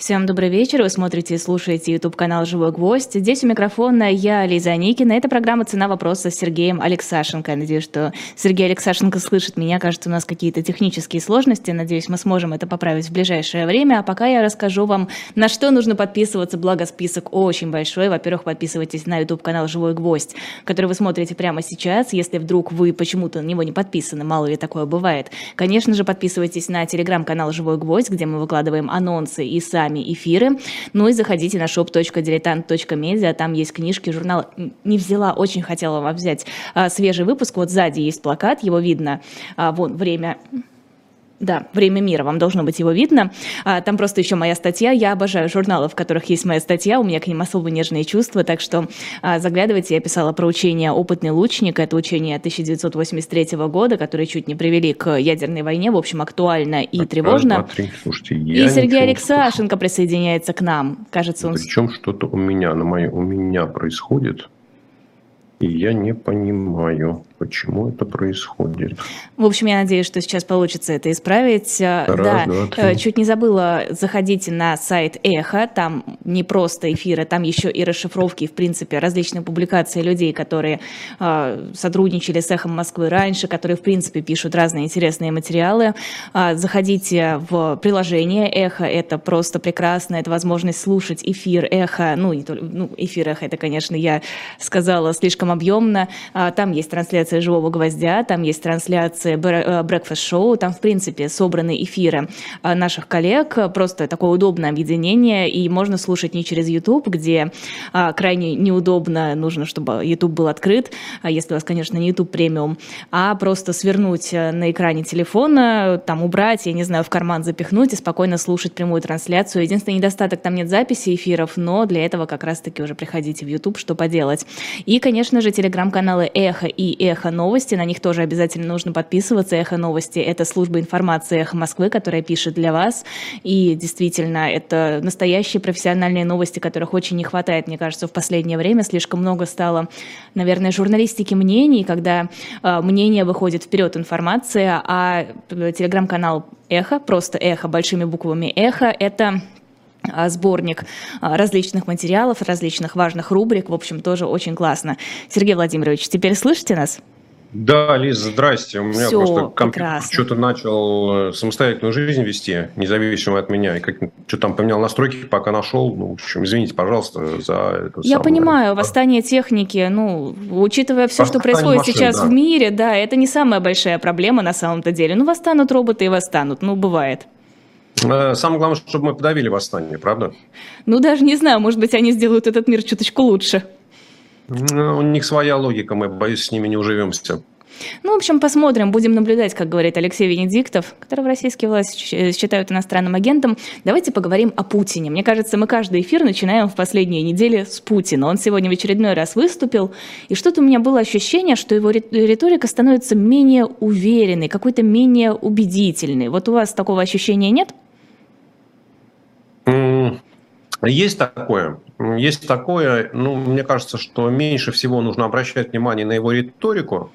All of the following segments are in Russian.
Всем добрый вечер. Вы смотрите и слушаете YouTube-канал «Живой гвоздь». Здесь у микрофона я, Лиза Никина. Это программа «Цена вопроса» с Сергеем Алексашенко. Надеюсь, что Сергей Алексашенко слышит меня. Кажется, у нас какие-то технические сложности. Надеюсь, мы сможем это поправить в ближайшее время. А пока я расскажу вам, на что нужно подписываться. Благо, список очень большой. Во-первых, подписывайтесь на YouTube-канал «Живой гвоздь», который вы смотрите прямо сейчас. Если вдруг вы почему-то на него не подписаны, мало ли такое бывает. Конечно же, подписывайтесь на телеграм-канал «Живой гвоздь», где мы выкладываем анонсы и сами сами эфиры. Ну и заходите на shop.diletant.media, там есть книжки, журнал. Не взяла, очень хотела вам взять а, свежий выпуск. Вот сзади есть плакат, его видно. А, вон, время да, «Время мира», вам должно быть его видно. А, там просто еще моя статья. Я обожаю журналы, в которых есть моя статья. У меня к ним особо нежные чувства, так что а, заглядывайте. Я писала про учение «Опытный лучник». Это учение 1983 года, которое чуть не привели к ядерной войне. В общем, актуально и Раз, тревожно. Два, три. Слушайте, и Сергей Алексашенко присоединяется к нам. Кажется, он... Причем что-то у меня, на моей, у меня происходит. И я не понимаю, почему это происходит. В общем, я надеюсь, что сейчас получится это исправить. Раз, да, два, три. чуть не забыла, заходите на сайт Эхо, там не просто эфиры, там еще и расшифровки, в принципе, различные публикации людей, которые э, сотрудничали с Эхом Москвы раньше, которые, в принципе, пишут разные интересные материалы. Э, заходите в приложение Эхо, это просто прекрасно, это возможность слушать эфир Эхо, ну, не только, ну, эфир Эхо, это, конечно, я сказала слишком объемно. Там есть трансляция «Живого гвоздя», там есть трансляция «Брекфаст-шоу», там, в принципе, собраны эфиры а, наших коллег. Просто такое удобное объединение, и можно слушать не через YouTube, где а, крайне неудобно, нужно, чтобы YouTube был открыт, если у вас, конечно, не YouTube премиум, а просто свернуть э, на экране телефона, там убрать, я не знаю, в карман запихнуть и спокойно слушать прямую трансляцию. Единственный недостаток, там нет записи эфиров, но для этого как раз-таки уже приходите в YouTube, что поделать. И, конечно же, телеграм-каналы «Эхо» и «Эхо новости». На них тоже обязательно нужно подписываться. «Эхо новости» — это служба информации «Эхо Москвы», которая пишет для вас. И действительно, это настоящие профессиональные новости, которых очень не хватает, мне кажется, в последнее время. Слишком много стало, наверное, журналистики мнений, когда э, мнение выходит вперед информация, а телеграм-канал «Эхо», просто «Эхо» большими буквами «Эхо» — это а, сборник различных материалов, различных важных рубрик. В общем, тоже очень классно. Сергей Владимирович, теперь слышите нас? Да, Лиза, здрасте. У меня Все, просто компьютер что-то начал э, самостоятельную жизнь вести, независимо от меня. И как что там поменял настройки, пока нашел. Ну, в общем, извините, пожалуйста, за это. Я самое... понимаю, восстание техники, ну, учитывая все, восстание что происходит машин, сейчас да. в мире, да, это не самая большая проблема на самом-то деле. Ну, восстанут роботы и восстанут, ну, бывает. Э, самое главное, чтобы мы подавили восстание, правда? Ну, даже не знаю, может быть, они сделают этот мир чуточку лучше. У них своя логика, мы, боюсь, с ними не уживемся. Ну, в общем, посмотрим, будем наблюдать, как говорит Алексей Венедиктов, которого российские власти считают иностранным агентом. Давайте поговорим о Путине. Мне кажется, мы каждый эфир начинаем в последние недели с Путина. Он сегодня в очередной раз выступил, и что-то у меня было ощущение, что его риторика становится менее уверенной, какой-то менее убедительной. Вот у вас такого ощущения нет? Есть такое. Есть такое. Ну, мне кажется, что меньше всего нужно обращать внимание на его риторику.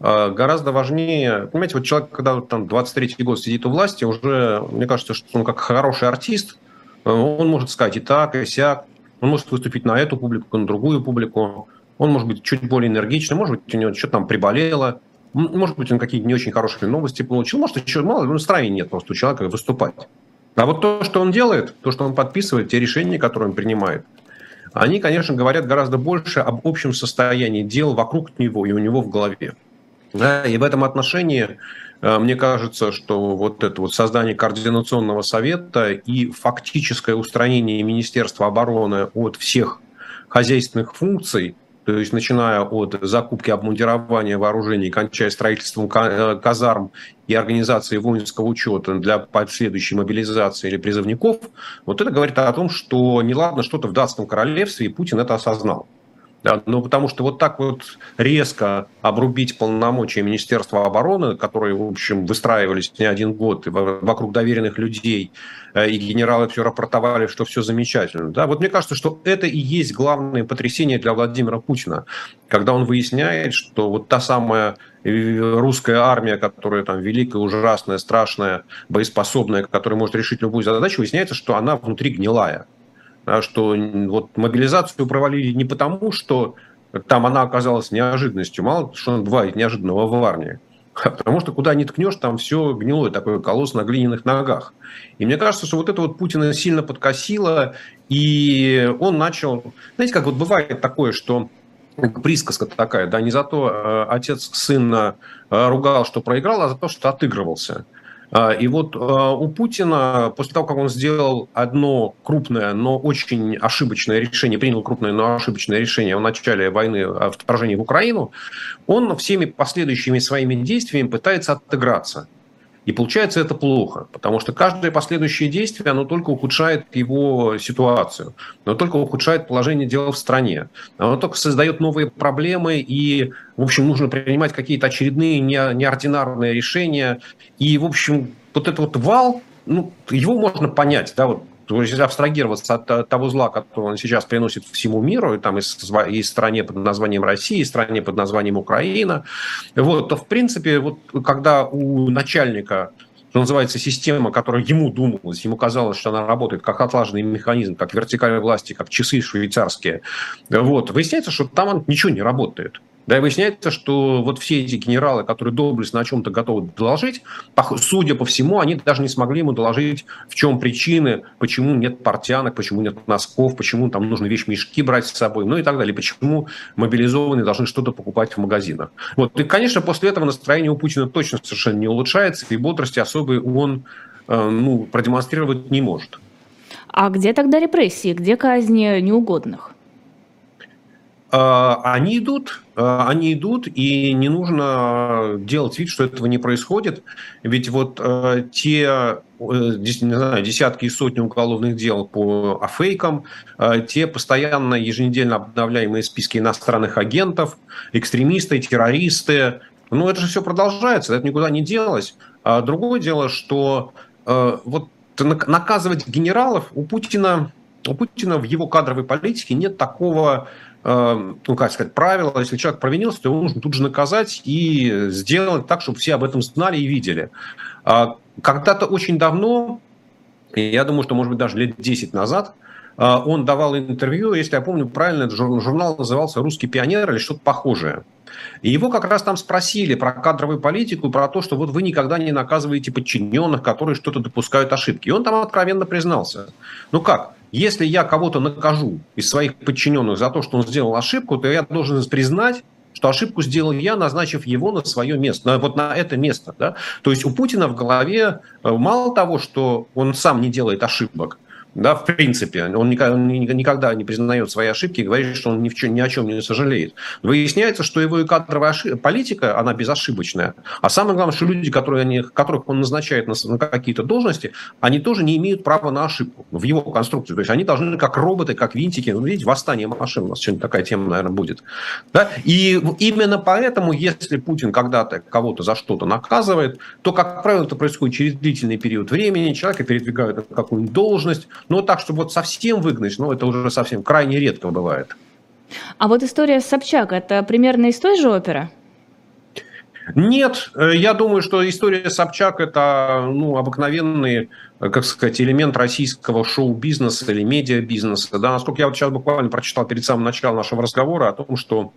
А, гораздо важнее, понимаете, вот человек, когда там 23-й год сидит у власти, уже, мне кажется, что он как хороший артист, э, он может сказать и так, и сяк, он может выступить на эту публику, на другую публику, он может быть чуть более энергичный, может быть, у него что-то там приболело, может быть, он какие-то не очень хорошие новости получил, может, еще мало, но настроения нет просто у человека выступать. А вот то, что он делает, то, что он подписывает, те решения, которые он принимает, они, конечно, говорят гораздо больше об общем состоянии дел вокруг него и у него в голове. Да, и в этом отношении э, мне кажется, что вот это вот создание координационного совета и фактическое устранение Министерства обороны от всех хозяйственных функций, то есть начиная от закупки обмундирования вооружений, кончая строительством э, казарм и организации воинского учета для последующей мобилизации или призывников, вот это говорит о том, что неладно что-то в датском королевстве, и Путин это осознал. Да, ну, потому что вот так вот резко обрубить полномочия Министерства обороны, которые, в общем, выстраивались не один год вокруг доверенных людей, э, и генералы все рапортовали, что все замечательно. Да, вот мне кажется, что это и есть главное потрясение для Владимира Путина, когда он выясняет, что вот та самая русская армия, которая там великая, ужасная, страшная, боеспособная, которая может решить любую задачу, выясняется, что она внутри гнилая что вот мобилизацию провалили не потому, что там она оказалась неожиданностью, мало что бывает неожиданного в армии, а потому что куда ни ткнешь, там все гнилое, такой колосс на глиняных ногах. И мне кажется, что вот это вот Путина сильно подкосило, и он начал... Знаете, как вот бывает такое, что присказка такая, да, не за то э, отец сына э, ругал, что проиграл, а за то, что отыгрывался. А, и вот а, у Путина, после того, как он сделал одно крупное, но очень ошибочное решение, принял крупное, но ошибочное решение в начале войны, в вторжении в Украину, он всеми последующими своими действиями пытается отыграться. И получается это плохо, потому что каждое последующее действие, оно только ухудшает его ситуацию, оно только ухудшает положение дела в стране, оно только создает новые проблемы, и, в общем, нужно принимать какие-то очередные неординарные решения. И, в общем, вот этот вот вал, ну, его можно понять, да, вот то есть, абстрагироваться от того зла, который он сейчас приносит всему миру, и, там, и, и стране под названием Россия, и стране под названием Украина, вот, то, в принципе, вот, когда у начальника что называется, система, которая ему думалась, ему казалось, что она работает как отлаженный механизм, как вертикаль власти, как часы швейцарские. Вот. Выясняется, что там ничего не работает. Да, и выясняется, что вот все эти генералы, которые доблестно о чем-то готовы доложить, судя по всему, они даже не смогли ему доложить, в чем причины, почему нет портянок, почему нет носков, почему там нужно вещмешки брать с собой, ну и так далее, почему мобилизованные должны что-то покупать в магазинах. Вот. И, конечно, после этого настроение у Путина точно совершенно не улучшается, и бодрости особой он э, ну, продемонстрировать не может. А где тогда репрессии, где казни неугодных? А, они идут, а, они идут, и не нужно делать вид, что этого не происходит. Ведь вот э, те э, не знаю, десятки и сотни уголовных дел по фейкам, э, те постоянно еженедельно обновляемые списки иностранных агентов, экстремисты, террористы, ну это же все продолжается, это никуда не делось. А другое дело, что вот наказывать генералов у Путина, у Путина в его кадровой политике нет такого ну, как сказать, правило, если человек провинился, то его нужно тут же наказать и сделать так, чтобы все об этом знали и видели. А когда-то очень давно, я думаю, что, может быть, даже лет 10 назад, э, он давал интервью, если я помню правильно, этот журнал назывался «Русский пионер» или что-то похожее. И его как раз там спросили про кадровую политику, про то, что вот вы никогда не наказываете подчиненных, которые что-то допускают ошибки. И он там откровенно признался. Ну как? Если я кого-то накажу из своих подчиненных за то, что он сделал ошибку, то я должен признать, что ошибку сделал я, назначив его на свое место, вот на это место. Да? То есть у Путина в голове э, мало того, что он сам не делает ошибок, да, в принципе. Он никогда, не признает свои ошибки и говорит, что он ни, в чем, ни о чем не сожалеет. Выясняется, что его кадровая ошиб... политика, она безошибочная. А самое главное, что люди, которые они, которых он назначает на, на какие-то должности, они тоже не имеют права на ошибку в его конструкции. То есть они должны как роботы, как винтики, ну, видите, восстание машин, у нас сегодня такая тема, наверное, будет. Да? И именно поэтому, если Путин когда-то кого-то за что-то наказывает, то, как правило, это происходит через длительный период времени, человека передвигают на какую-нибудь должность, но так, чтобы вот совсем выгнать, ну, это уже совсем крайне редко бывает. А вот история с Собчак, это примерно из той же оперы? Нет, э, я думаю, что история Собчак – это ну, обыкновенный, э, как сказать, элемент российского шоу-бизнеса или медиа-бизнеса. Да, насколько я вот сейчас буквально прочитал перед самым началом нашего разговора о том, что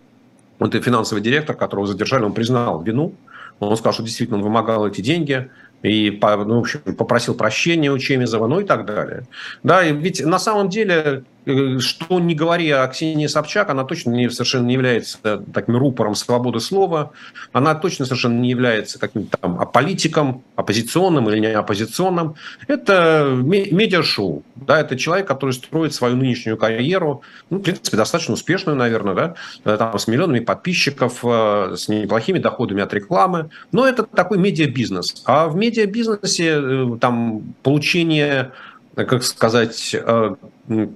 вот и финансовый директор, которого задержали, он признал вину, он сказал, что действительно он вымогал эти деньги, и ну, в общем, попросил прощения у Чемизова, ну и так далее. Да, и ведь на самом деле что не говори о Ксении Собчак, она точно не, совершенно не является таким рупором свободы слова, она точно совершенно не является каким-то там аполитиком, оппозиционным или не оппозиционным. Это медиашоу, да, это человек, который строит свою нынешнюю карьеру, ну, в принципе, достаточно успешную, наверное, да, э, там, с миллионами подписчиков, э, с неплохими доходами от рекламы, но это такой медиабизнес. А в медиабизнесе там получение как сказать,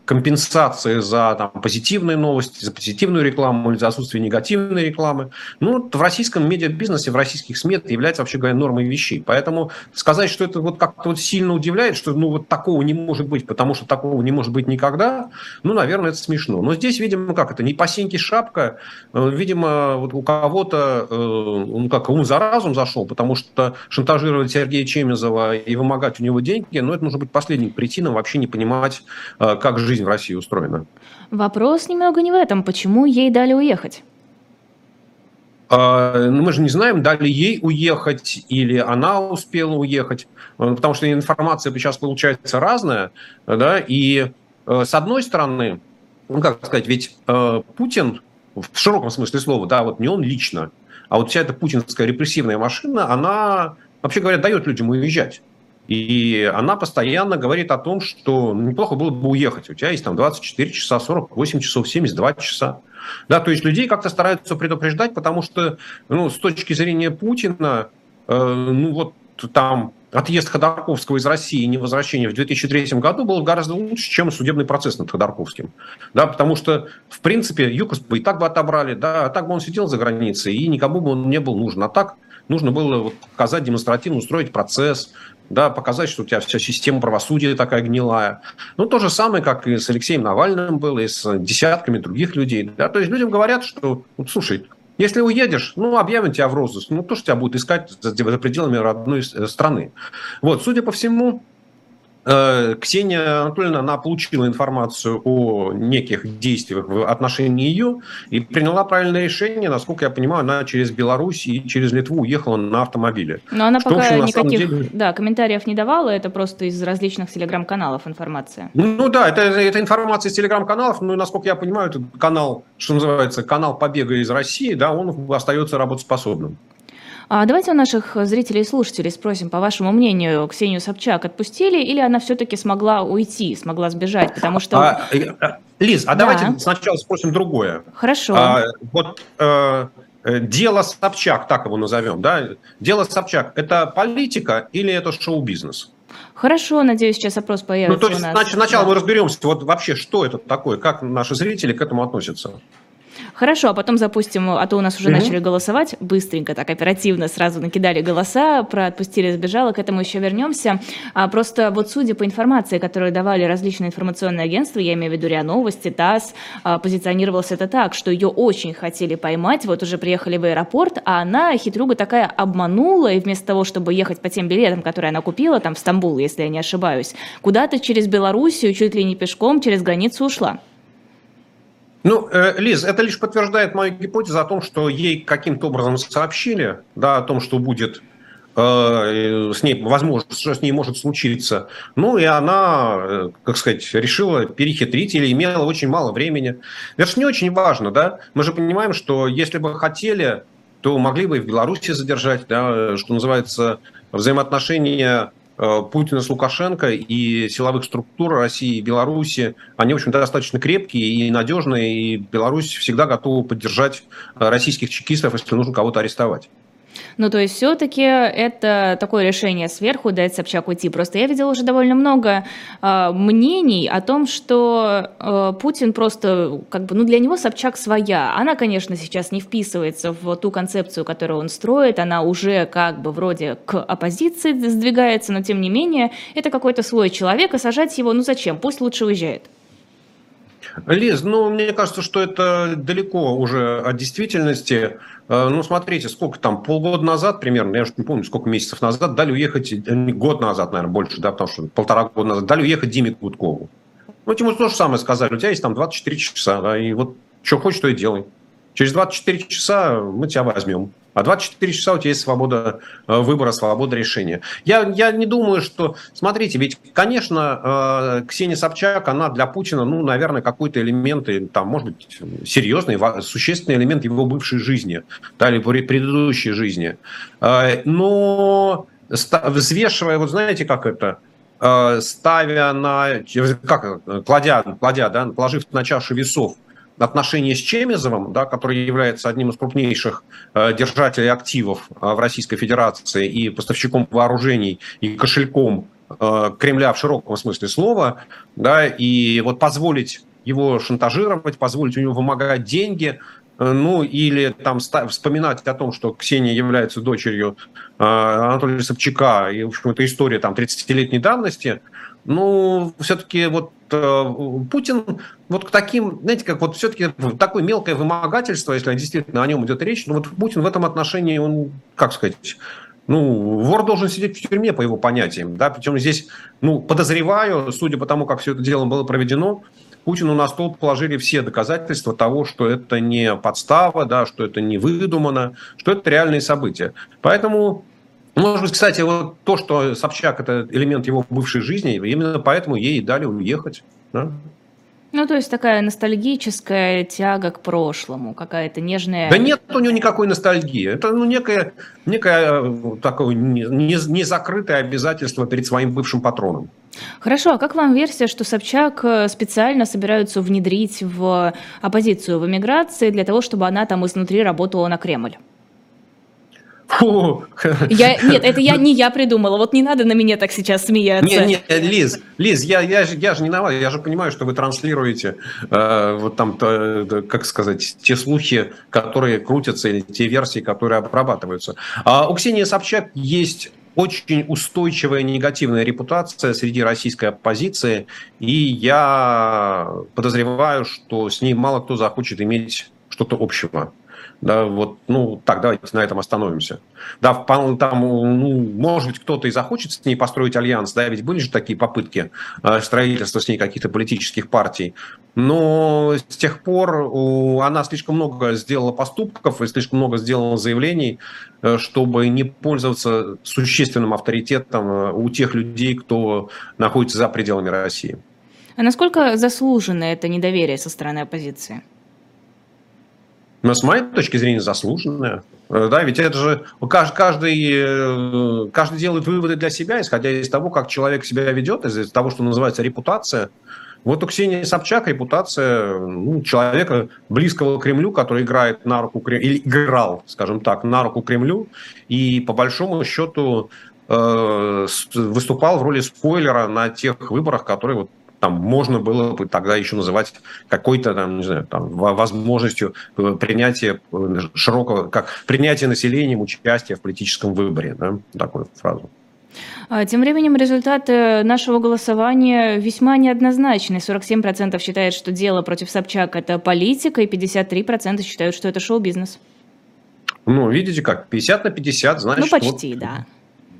компенсации за там, позитивные новости, за позитивную рекламу или за отсутствие негативной рекламы. Ну, в российском медиабизнесе, в российских СМИ это является, вообще говоря, нормой вещей. Поэтому сказать, что это вот как-то вот сильно удивляет, что ну вот такого не может быть, потому что такого не может быть никогда, ну, наверное, это смешно. Но здесь, видимо, как это, не по сеньке шапка, э, видимо, вот у кого-то, ну, как ум за разум зашел, потому что шантажировать Сергея Чемезова и вымогать у него деньги, ну, это может быть последним причином вообще не понимать, э, как жизнь в России устроена. Вопрос немного не в этом. Почему ей дали уехать? А, ну, мы же не знаем, дали ей уехать или она успела уехать, потому что информация сейчас получается разная, да, и с одной стороны, ну, как сказать, ведь Путин в широком смысле слова, да, вот не он лично, а вот вся эта путинская репрессивная машина, она, вообще говоря, дает людям уезжать. И она постоянно говорит о том, что неплохо было бы уехать. У тебя есть там 24 часа, 48 часов, 72 часа. Да, то есть людей как-то стараются предупреждать, потому что ну, с точки зрения Путина, э, ну вот там отъезд Ходорковского из России и невозвращение в 2003 году было гораздо лучше, чем судебный процесс над Ходорковским. Да, потому что, в принципе, ЮКОС бы и так бы отобрали, да, а так бы он сидел за границей, и никому бы он не был нужен. А так нужно было вот показать демонстративно, устроить процесс, да, показать, что у тебя вся система правосудия такая гнилая. Ну, то же самое, как и с Алексеем Навальным было, и с десятками других людей. Да? То есть людям говорят, что, вот, слушай, если уедешь, ну, объявим тебя в розыск. Ну, то, что тебя будут искать за, за пределами родной э, страны. Вот, судя по всему, Ксения Анатольевна, она получила информацию о неких действиях в отношении ее и приняла правильное решение. Насколько я понимаю, она через Беларусь и через Литву уехала на автомобиле. Но она что, пока общем, никаких деле... да, комментариев не давала, это просто из различных телеграм-каналов информация. Ну да, это, это информация из телеграм-каналов, ну, насколько я понимаю, это канал, что называется, канал побега из России, да, он остается работоспособным. А давайте у наших зрителей и слушателей спросим, по вашему мнению, Ксению Собчак отпустили или она все-таки смогла уйти, смогла сбежать? Потому что... А, э, Лиз, а да. давайте сначала спросим другое. Хорошо. А, вот э, дело Собчак, так его назовем, да? Дело Собчак – это политика или это шоу-бизнес? Хорошо, надеюсь, сейчас опрос появится ну, то есть, у нас. Сначала да. мы разберемся, вот вообще, что это такое, как наши зрители к этому относятся. Хорошо, а потом запустим, а то у нас уже угу. начали голосовать, быстренько, так оперативно сразу накидали голоса, про отпустили, сбежала, к этому еще вернемся. А просто вот судя по информации, которую давали различные информационные агентства, я имею в виду РИА Новости, ТАСС, а, позиционировалось это так, что ее очень хотели поймать, вот уже приехали в аэропорт, а она, хитрюга такая, обманула, и вместо того, чтобы ехать по тем билетам, которые она купила, там в Стамбул, если я не ошибаюсь, куда-то через Белоруссию, чуть ли не пешком, через границу ушла. Ну, э, Лиз, это лишь подтверждает мою гипотезу о том, что ей каким-то образом сообщили, да, о том, что будет э, с ней, возможно, что с ней может случиться. Ну, и она, э, как сказать, решила перехитрить или имела очень мало времени. Это же не очень важно, да? Мы же понимаем, что если бы хотели, то могли бы и в Беларуси задержать, да, что называется, взаимоотношения Путина с Лукашенко и силовых структур России и Беларуси, они, в общем, достаточно крепкие и надежные, и Беларусь всегда готова поддержать э, российских чекистов, если нужно кого-то арестовать. Ну, то есть все-таки это такое решение сверху дать Собчак уйти. Просто я видела уже довольно много э, мнений о том, что э, Путин просто, как бы, ну, для него Собчак своя. Она, конечно, сейчас не вписывается в ту концепцию, которую он строит. Она уже как бы вроде к оппозиции сдвигается, но тем не менее это какой-то свой человек, и сажать его, ну зачем? Пусть лучше уезжает. Лиз, ну, мне кажется, что это далеко уже от действительности. Э, ну, смотрите, сколько там, полгода назад примерно, я уже не помню, сколько месяцев назад, дали уехать, э, год назад, наверное, больше, да, потому что полтора года назад, дали уехать Диме Гудкову. Ну, ему то же самое сказали, у тебя есть там 24 часа, да, и вот что хочешь, то и делай. Через 24 часа мы тебя возьмем. А 24 часа у тебя есть свобода э, выбора, свобода решения. Я, я не думаю, что... Смотрите, ведь, конечно, э, Ксения Собчак, она для Путина, ну, наверное, какой-то элемент, там, может быть, серьезный, существенный элемент его бывшей жизни, да, или предыдущей жизни. Э, но взвешивая, вот знаете, как это, ставя на, как, кладя, кладя, да, положив на чашу весов отношения с Чемезовым, да, который является одним из крупнейших э, держателей активов э, в Российской Федерации и поставщиком вооружений и кошельком э, Кремля в широком смысле слова, да, и вот позволить его шантажировать, позволить у него вымогать деньги, э, ну, или там вспоминать о том, что Ксения является дочерью э, Анатолия Собчака, и, в общем, это история там 30-летней давности, ну, все-таки вот э, Путин вот к таким, знаете, как вот все-таки такое мелкое вымогательство, если действительно о нем идет речь, ну вот Путин в этом отношении, он, как сказать, ну, вор должен сидеть в тюрьме, по его понятиям, да, причем здесь, ну, подозреваю, судя по тому, как все это дело было проведено, Путину на стол положили все доказательства того, что это не подстава, да, что это не выдумано, что это реальные события. Поэтому может быть, кстати, вот то, что Собчак – это элемент его бывшей жизни, именно поэтому ей дали уехать. Да? Ну, то есть такая ностальгическая тяга к прошлому, какая-то нежная... Да нет у него никакой ностальгии. Это ну, некое, некое э, такое незакрытое обязательство перед своим бывшим патроном. Хорошо, а как вам версия, что Собчак э, специально собираются внедрить в оппозицию в эмиграции для того, чтобы она там изнутри работала на Кремль? Фу. Я, нет, это я не я придумала. Вот не надо на меня так сейчас смеяться. Нет, нет, Лиз, Лиз, я, я, я же не виноват. Я же понимаю, что вы транслируете э, вот там, то, как сказать, те слухи, которые крутятся, или те версии, которые обрабатываются. А у Ксении Собчак есть очень устойчивая негативная репутация среди российской оппозиции, и я подозреваю, что с ней мало кто захочет иметь что-то общего. Да, вот, ну, так, давайте на этом остановимся. Да, там, ну, может быть, кто-то и захочет с ней построить альянс, да, ведь были же такие попытки э, строительства с ней каких-то политических партий. Но с тех пор она слишком много сделала поступков и слишком много сделала заявлений, э, чтобы не пользоваться существенным авторитетом э, у тех людей, кто находится за пределами России. А насколько заслужено это недоверие со стороны оппозиции? Но с моей точки зрения заслуженная. Э, да, ведь это же каждый, э, каждый делает выводы для себя, исходя из того, как человек себя ведет, из того, что называется репутация. Вот у Ксении Собчак репутация ну, человека близкого к Кремлю, который играет на руку Кремлю, или играл, скажем так, на руку Кремлю, и по большому счету э, выступал в роли спойлера на тех выборах, которые вот там можно было бы тогда еще называть какой-то, там, не знаю, там, возможностью э, принятия э, широкого, как принятие населением участия в политическом выборе, да, такую фразу. А, тем временем результаты нашего голосования весьма неоднозначны. 47% считают, что дело против Собчак – это политика, и 53% считают, что это шоу-бизнес. Ну, видите как, 50 на 50, значит... Ну, почти, вот, да.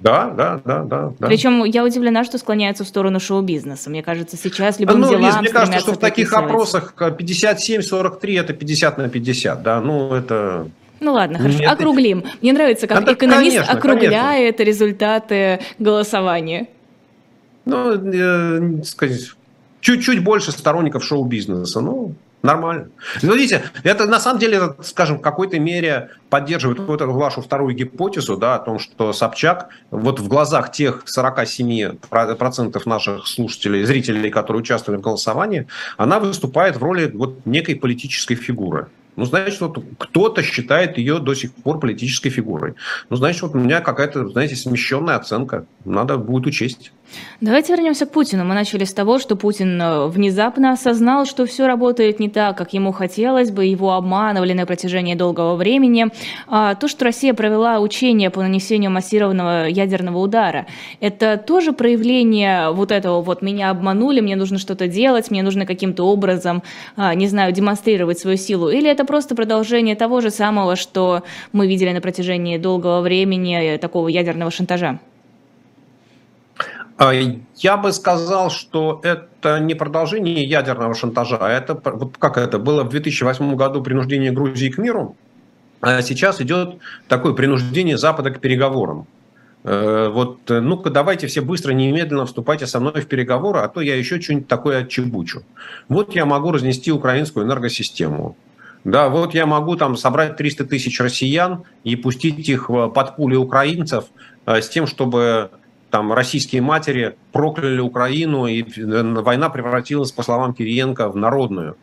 Да, да, да, да. да. Причем я удивлена, что склоняются в сторону шоу-бизнеса. Мне кажется, сейчас любым ну, делам мне кажется, что в таких опросах 57-43 это 50 на 50, да, ну это... Ну ладно, хорошо, Нет, округлим. Мне нравится, как это, экономист конечно, округляет конечно. результаты голосования. Ну, э, сказать, чуть-чуть больше сторонников шоу-бизнеса, ну, Нормально. Видите, это на самом деле, скажем, в какой-то мере поддерживает вот эту вашу вторую гипотезу, да, о том, что Собчак вот в глазах тех 47% наших слушателей, зрителей, которые участвовали в голосовании, она выступает в роли вот некой политической фигуры. Ну, значит, вот кто-то считает ее до сих пор политической фигурой. Ну, значит, вот у меня какая-то, знаете, смещенная оценка. Надо будет учесть. Давайте вернемся к Путину. Мы начали с того, что Путин э, внезапно осознал, что все работает не так, как ему хотелось бы, его обманывали на протяжении долгого времени. А то, что Россия провела учение по нанесению массированного ядерного удара, это тоже проявление вот этого вот «меня обманули, мне нужно что-то делать, мне нужно каким-то образом, а, не знаю, демонстрировать свою силу», или это просто продолжение того же самого, что мы видели на протяжении долгого времени, э, такого ядерного шантажа? А, я бы сказал, что это не продолжение ядерного шантажа, а это вот как это было в 2008 году принуждение Грузии к миру, а сейчас идет такое принуждение Запада к переговорам. Э, вот, ну-ка, давайте все быстро, немедленно вступайте со мной в переговоры, а то я еще что-нибудь такое отчебучу. Вот я могу разнести украинскую энергосистему. Да, вот я могу там собрать 300 тысяч россиян и пустить их под пули украинцев э, с тем, чтобы там российские матери прокляли Украину, и э, война превратилась, по словам Кириенко, в народную.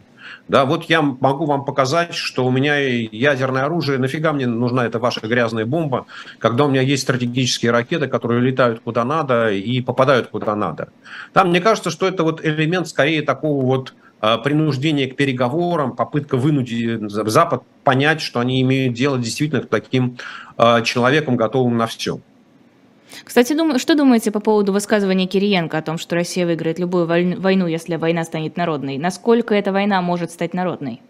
Да, вот я могу вам показать, что у меня ядерное оружие, нафига мне нужна эта ваша грязная бомба, когда у меня есть стратегические ракеты, которые летают куда надо и попадают куда надо. Там мне кажется, что это вот элемент скорее такого вот а, принуждения к переговорам, попытка вынудить Запад понять, что они имеют дело действительно с таким человеком, готовым на все. Кстати, дум... что думаете по поводу высказывания Кириенко о том, что Россия выиграет любую войну, если война станет народной? Насколько эта война может стать народной?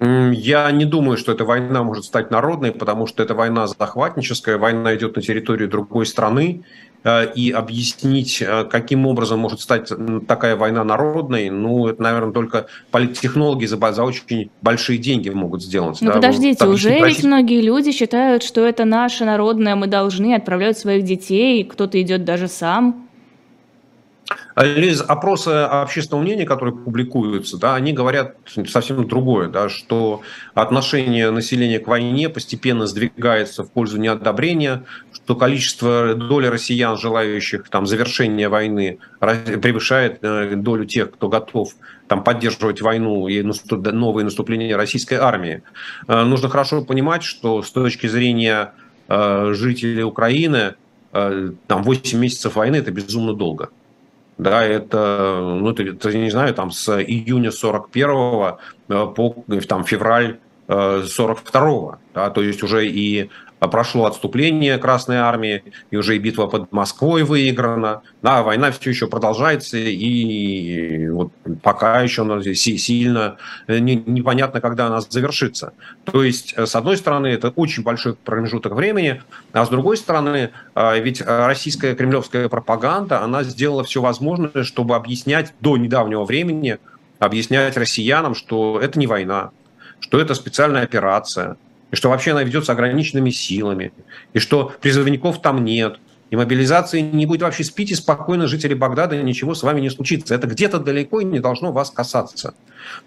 Я не думаю, что эта война может стать народной, потому что это война захватническая, война идет на территории другой страны, и объяснить, э, каким образом может стать такая война народной, ну, это, наверное, только политтехнологи за, за очень большие деньги могут сделать. Ну, да? подождите, уже ведь Россия... многие люди считают, что это наше народное, мы должны отправлять своих детей, кто-то идет даже сам. Из опроса общественного мнения, которые публикуются, да, они говорят совсем другое, да, что отношение населения к войне постепенно сдвигается в пользу неодобрения, что количество доли россиян, желающих там, завершения войны, превышает э, долю тех, кто готов там, поддерживать войну и новые наступления российской армии. Э, нужно хорошо понимать, что с точки зрения э, жителей Украины, там 8 месяцев войны – это безумно долго. Да, это, ну, это, это, не знаю, там с июня 41 по там, февраль 42 да, то есть уже и прошло отступление Красной Армии, и уже и битва под Москвой выиграна. Да, война все еще продолжается, и вот пока еще она сильно э, непонятно, когда она завершится. То есть, э, с одной стороны, это очень большой промежуток времени, а с другой стороны, э, ведь российская кремлевская пропаганда, она сделала все возможное, чтобы объяснять до недавнего времени, объяснять россиянам, что это не война, что это специальная операция, и что вообще она ведется ограниченными силами, и что призывников там нет, и мобилизации не будет вообще. Спите спокойно, жители Багдада, ничего с вами не случится. Это где-то далеко и не должно вас касаться.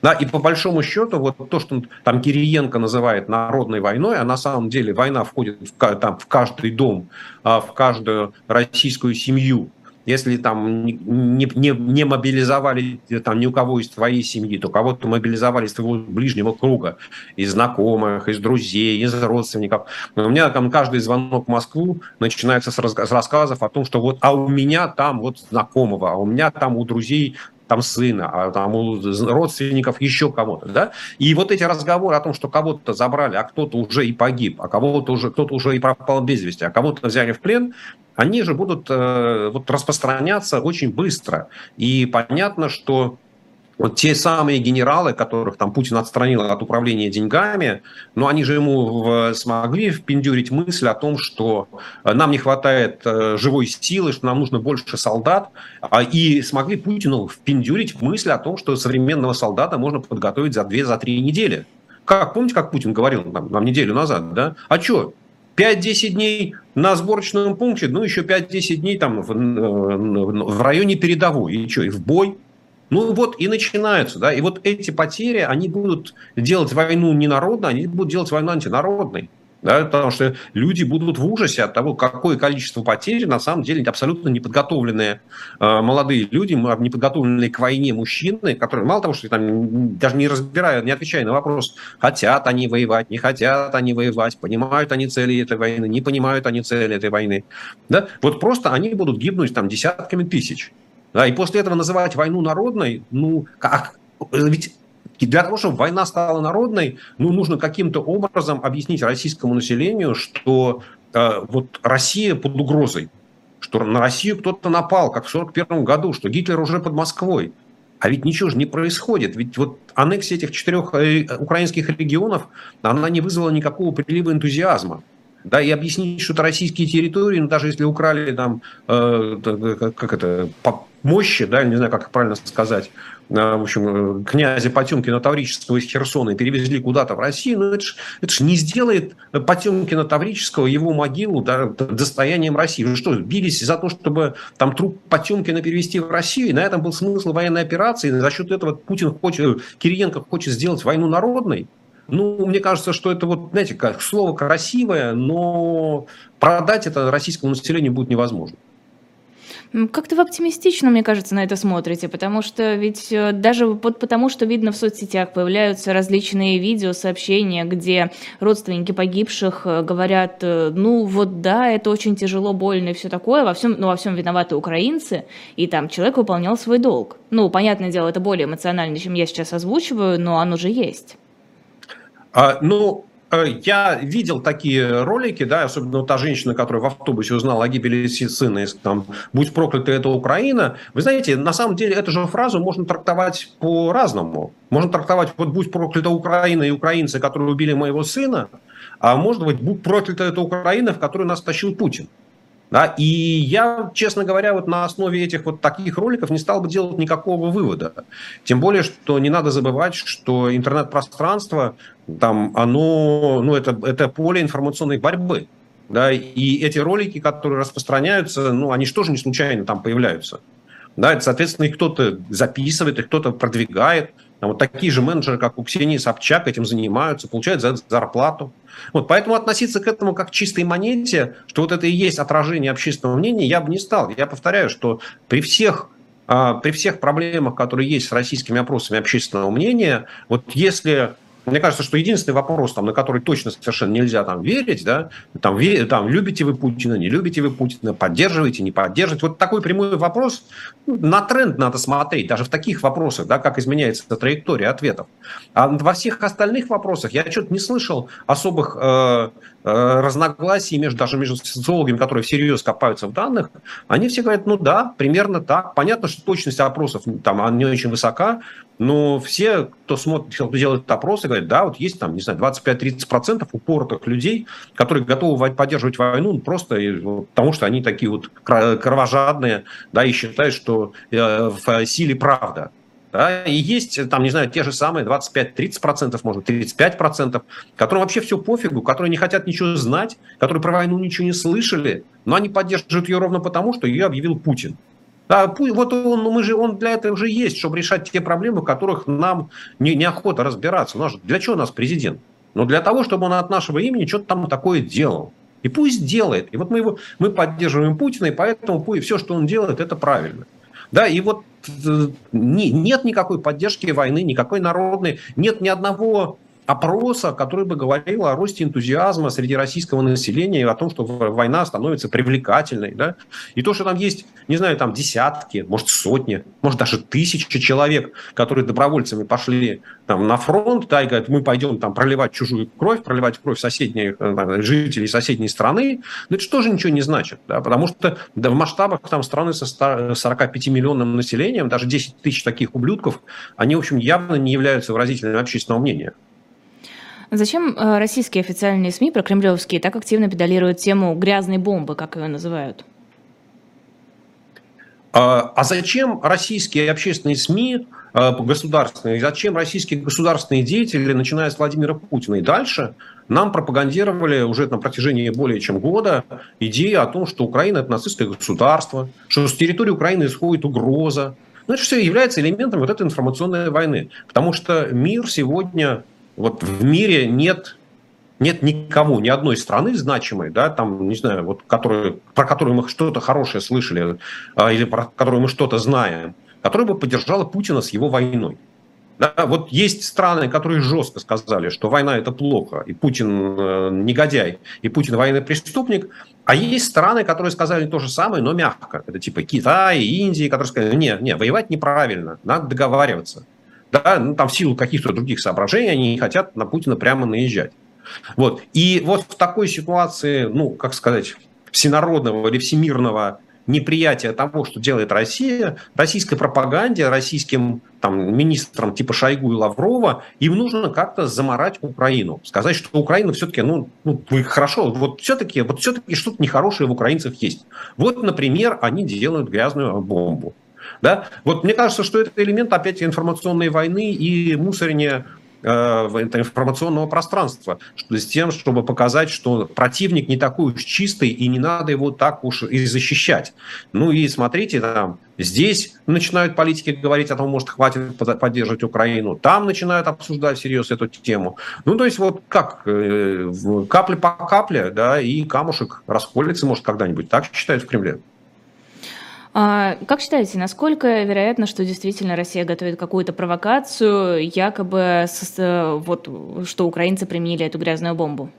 Да, и по большому счету, вот то, что там Кириенко называет народной войной, а на самом деле война входит в, там, в каждый дом, а, в каждую российскую семью, если там не, не, не мобилизовали там ни у кого из твоей семьи, то кого-то мобилизовали из твоего ближнего круга, из знакомых, из друзей, из родственников. Но у меня там каждый звонок в Москву начинается с, с рассказов о том, что вот, а у меня там вот знакомого, а у меня там у друзей там сына, а там у родственников еще кого-то, да? И вот эти разговоры о том, что кого-то забрали, а кто-то уже и погиб, а кого-то уже кто-то уже и пропал без вести, а кого-то взяли в плен, они же будут э, вот, распространяться очень быстро. И понятно, что вот те самые генералы, которых там Путин отстранил от управления деньгами, но они же ему смогли впендюрить мысль о том, что нам не хватает э, живой силы, что нам нужно больше солдат, а, и смогли Путину впендюрить мысль о том, что современного солдата можно подготовить за 2-3 недели. Как, помните, как Путин говорил нам, нам неделю назад, да? А что, 5-10 дней на сборочном пункте, ну, еще 5-10 дней там в, в районе передовой. И что, и в бой? Ну вот и начинаются, да, и вот эти потери, они будут делать войну не народной, они будут делать войну антинародной. Да, потому что люди будут в ужасе от того, какое количество потерь на самом деле абсолютно неподготовленные э, молодые люди, неподготовленные к войне мужчины, которые мало того, что там даже не разбирают, не отвечая на вопрос, хотят они воевать, не хотят они воевать, понимают они цели этой войны, не понимают они цели этой войны. Да? Вот просто они будут гибнуть там десятками тысяч. Да, и после этого называть войну народной, ну, как, ведь и для того, чтобы война стала народной, ну, нужно каким-то образом объяснить российскому населению, что э, вот Россия под угрозой, что на Россию кто-то напал, как в 1941 году, что Гитлер уже под Москвой. А ведь ничего же не происходит. Ведь вот аннексия этих четырех э, украинских регионов, она не вызвала никакого прилива энтузиазма. Да, и объяснить, что это российские территории, ну, даже если украли там, э, как это, мощи, да, не знаю, как правильно сказать, в общем, князя Потемкина Таврического из Херсона и перевезли куда-то в Россию, ну это же это ж не сделает Потемкина Таврического его могилу да, достоянием России. Вы что, бились за то, чтобы там труп Потемкина перевести в Россию, и на этом был смысл военной операции, и за счет этого Путин хочет, Кириенко хочет сделать войну народной? Ну, мне кажется, что это вот, знаете, как слово красивое, но продать это российскому населению будет невозможно. Как-то вы оптимистично, мне кажется, на это смотрите, потому что ведь э, даже вот потому, что видно в соцсетях, появляются различные видео, сообщения, где родственники погибших э, говорят, э, ну вот да, это очень тяжело, больно и все такое, во всем, но во всем виноваты украинцы, и там человек выполнял свой долг. Ну, понятное дело, это более эмоционально, чем я сейчас озвучиваю, но оно же есть. А, ну, Э, я видел такие ролики, да, особенно та женщина, которая в автобусе узнала о гибели сына, там, «Будь проклята эта Украина». Вы знаете, на самом деле эту же фразу можно трактовать по-разному. Можно трактовать вот «Будь проклята Украина и украинцы, которые убили моего сына», а может быть «Будь проклята эта Украина, в которую нас тащил Путин». Да, и я, честно говоря, вот на основе этих вот таких роликов не стал бы делать никакого вывода. Тем более, что не надо забывать, что интернет-пространство, там, оно, ну, это, это поле информационной борьбы. Да, и эти ролики, которые распространяются, ну, они же тоже не случайно там появляются. Да, это, соответственно, их кто-то записывает, их кто-то продвигает. А вот такие же менеджеры, как у Ксении Собчак, этим занимаются, получают за это зарплату. Вот, поэтому относиться к этому как к чистой монете, что вот это и есть отражение общественного мнения, я бы не стал. Я повторяю, что при всех а, при всех проблемах, которые есть с российскими опросами общественного мнения, вот если мне кажется, что единственный вопрос, там, на который точно совершенно нельзя там, верить, да, там, ве, там, любите вы Путина, не любите вы Путина, поддерживаете, не поддерживаете. Вот такой прямой вопрос, ну, на тренд надо смотреть, даже в таких вопросах, да, как изменяется траектория ответов. А во всех остальных вопросах я что-то не слышал особых э, э, разногласий между, даже между социологами, которые всерьез копаются в данных. Они все говорят, ну да, примерно так. Понятно, что точность опросов там не очень высока, но все, кто смотрит, кто делает опросы, говорят, да, вот есть там, не знаю, 25-30% упоротых людей, которые готовы поддерживать войну ну, просто потому, что они такие вот кровожадные, да, и считают, что э, в силе правда. Да, и есть, там, не знаю, те же самые 25-30%, может, 35%, которым вообще все пофигу, которые не хотят ничего знать, которые про войну ничего не слышали, но они поддерживают ее ровно потому, что ее объявил Путин. Да, вот он, мы же, он для этого уже есть, чтобы решать те проблемы, в которых нам не, неохота разбираться. Ну, для чего у нас президент? Ну, для того, чтобы он от нашего имени что-то там такое делал. И пусть делает. И вот мы, его, мы поддерживаем Путина, и поэтому все, что он делает, это правильно. Да, и вот э, не, нет никакой поддержки войны, никакой народной, нет ни одного опроса, который бы говорил о росте энтузиазма среди российского населения и о том, что война становится привлекательной. Да? И то, что там есть, не знаю, там десятки, может сотни, может даже тысячи человек, которые добровольцами пошли там, на фронт, да, и говорят, мы пойдем там проливать чужую кровь, проливать кровь соседних там, жителей соседней страны, но это же тоже ничего не значит. Да? Потому что да, в масштабах там, страны со 45 миллионным населением, даже 10 тысяч таких ублюдков, они, в общем, явно не являются выразителями общественного мнения. Зачем э, российские официальные СМИ, прокремлевские, так активно педалируют тему грязной бомбы, как ее называют? А, а зачем российские общественные СМИ э, государственные, зачем российские государственные деятели, начиная с Владимира Путина и дальше, нам пропагандировали уже на протяжении более чем года идею о том, что Украина – это нацистское государство, что с территории Украины исходит угроза. Ну, это все является элементом вот этой информационной войны. Потому что мир сегодня вот в мире нет нет никого, ни одной страны значимой, да, там, не знаю, вот, которые, про которую мы что-то хорошее слышали, а, или про которую мы что-то знаем, которая бы поддержала Путина с его войной. Да, вот есть страны, которые жестко сказали, что война это плохо, и Путин э, негодяй, и Путин военный преступник, а есть страны, которые сказали то же самое, но мягко. Это типа Китай, Индия, которые сказали, не, не, воевать неправильно, надо договариваться да, ну, там в силу каких-то других соображений они не хотят на Путина прямо наезжать. Вот. И вот в такой ситуации, ну, как сказать, всенародного или всемирного неприятия того, что делает Россия, российской пропаганде, российским там, министрам типа Шойгу и Лаврова, им нужно как-то заморать Украину. Сказать, что Украина все-таки, ну, ну хорошо, вот все-таки вот все-таки что-то нехорошее в украинцах есть. Вот, например, они делают грязную бомбу. Да? Вот мне кажется, что это элемент опять информационной войны и мусорения э, информационного пространства, с тем, чтобы показать, что противник не такой уж чистый, и не надо его так уж и защищать. Ну и смотрите, там, здесь начинают политики говорить о том, может, хватит поддерживать Украину, там начинают обсуждать всерьез эту тему. Ну, то есть вот как, э, капля по капле, да, и камушек расколется, может, когда-нибудь. Так считают в Кремле. А, как считаете, насколько вероятно, что действительно Россия готовит какую-то провокацию, якобы вот, что украинцы применили эту грязную бомбу?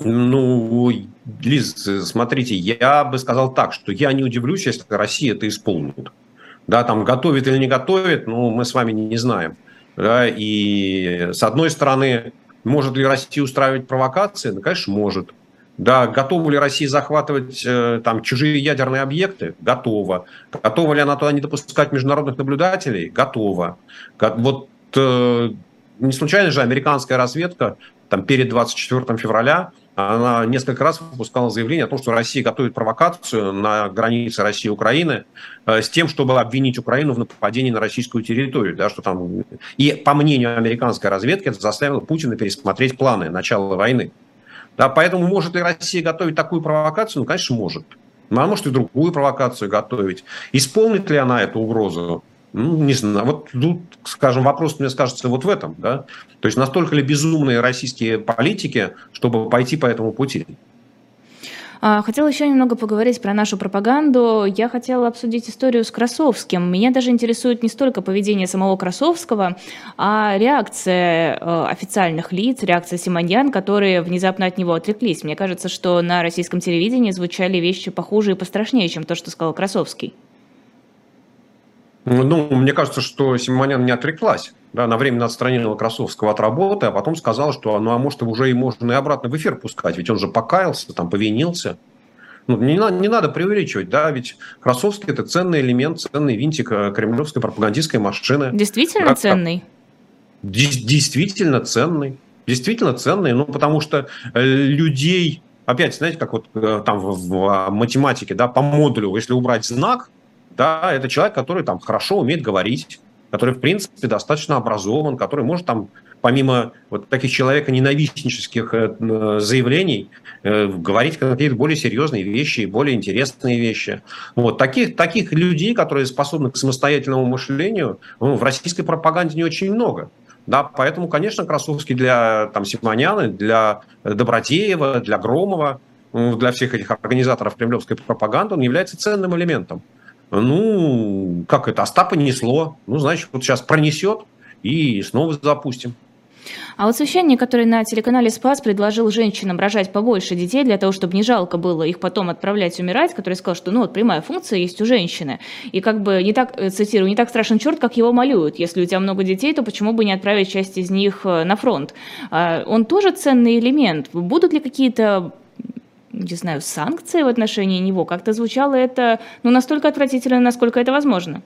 Ну, Лиз, смотрите, я бы сказал так, что я не удивлюсь, если Россия это исполнит. Да, там готовит или не готовит, ну, мы с вами не знаем. Да, и с одной стороны, может ли Россия устраивать провокации? Ну, конечно, может. Да, готова ли Россия захватывать э, там чужие ядерные объекты? Готова. Готова ли она туда не допускать международных наблюдателей? Готова. Вот э, не случайно же американская разведка там перед 24 февраля она несколько раз выпускала заявление о том, что Россия готовит провокацию на границе России и Украины э, с тем, чтобы обвинить Украину в нападении на российскую территорию. Да, что там... И по мнению американской разведки это заставило Путина пересмотреть планы начала войны. Да, поэтому может ли Россия готовить такую провокацию? Ну, конечно, может. Ну, она может и другую провокацию готовить. Исполнит ли она эту угрозу? Ну, не знаю. Вот тут, скажем, вопрос, мне кажется, вот в этом. Да? То есть настолько ли безумные российские политики, чтобы пойти по этому пути? А, хотела еще немного поговорить про нашу пропаганду. Я хотела обсудить историю с Красовским. Меня даже интересует не столько поведение самого Красовского, а реакция э, официальных лиц, реакция Симоньян, которые внезапно от него отреклись. Мне кажется, что на российском телевидении звучали вещи похуже и пострашнее, чем то, что сказал Красовский. Ну, мне кажется, что Симонян не отреклась. Да, на время отстранила Красовского от работы, а потом сказала, что ну, а может, уже и можно и обратно в эфир пускать, ведь он же покаялся, там, повинился. Ну, не, надо, не надо преувеличивать, да, ведь Красовский – это ценный элемент, ценный винтик э, кремлевской пропагандистской машины. Действительно да, ценный? Действительно ценный. Действительно ценный, ну, потому что э, людей, опять, знаете, как вот э, там в, в математике, да, по модулю, если убрать знак – да, это человек, который там хорошо умеет говорить, который, в принципе, достаточно образован, который может там, помимо вот таких человека-ненавистнических э, заявлений, э, говорить какие-то более серьезные вещи, более интересные вещи. Вот. Таких, таких людей, которые способны к самостоятельному мышлению, ну, в российской пропаганде не очень много. Да, поэтому, конечно, Красовский для там, Симоняна, для Добродеева, для Громова, ну, для всех этих организаторов кремлевской пропаганды он является ценным элементом ну, как это, Остапа несло. Ну, значит, вот сейчас пронесет и снова запустим. А вот священник, который на телеканале «Спас» предложил женщинам рожать побольше детей для того, чтобы не жалко было их потом отправлять умирать, который сказал, что ну вот прямая функция есть у женщины. И как бы не так, э, цитирую, не так страшен черт, как его малюют. Если у тебя много детей, то почему бы не отправить часть из них э, на фронт? А, он тоже ценный элемент. Будут ли какие-то не знаю, санкции в отношении него. Как-то звучало это ну, настолько отвратительно, насколько это возможно.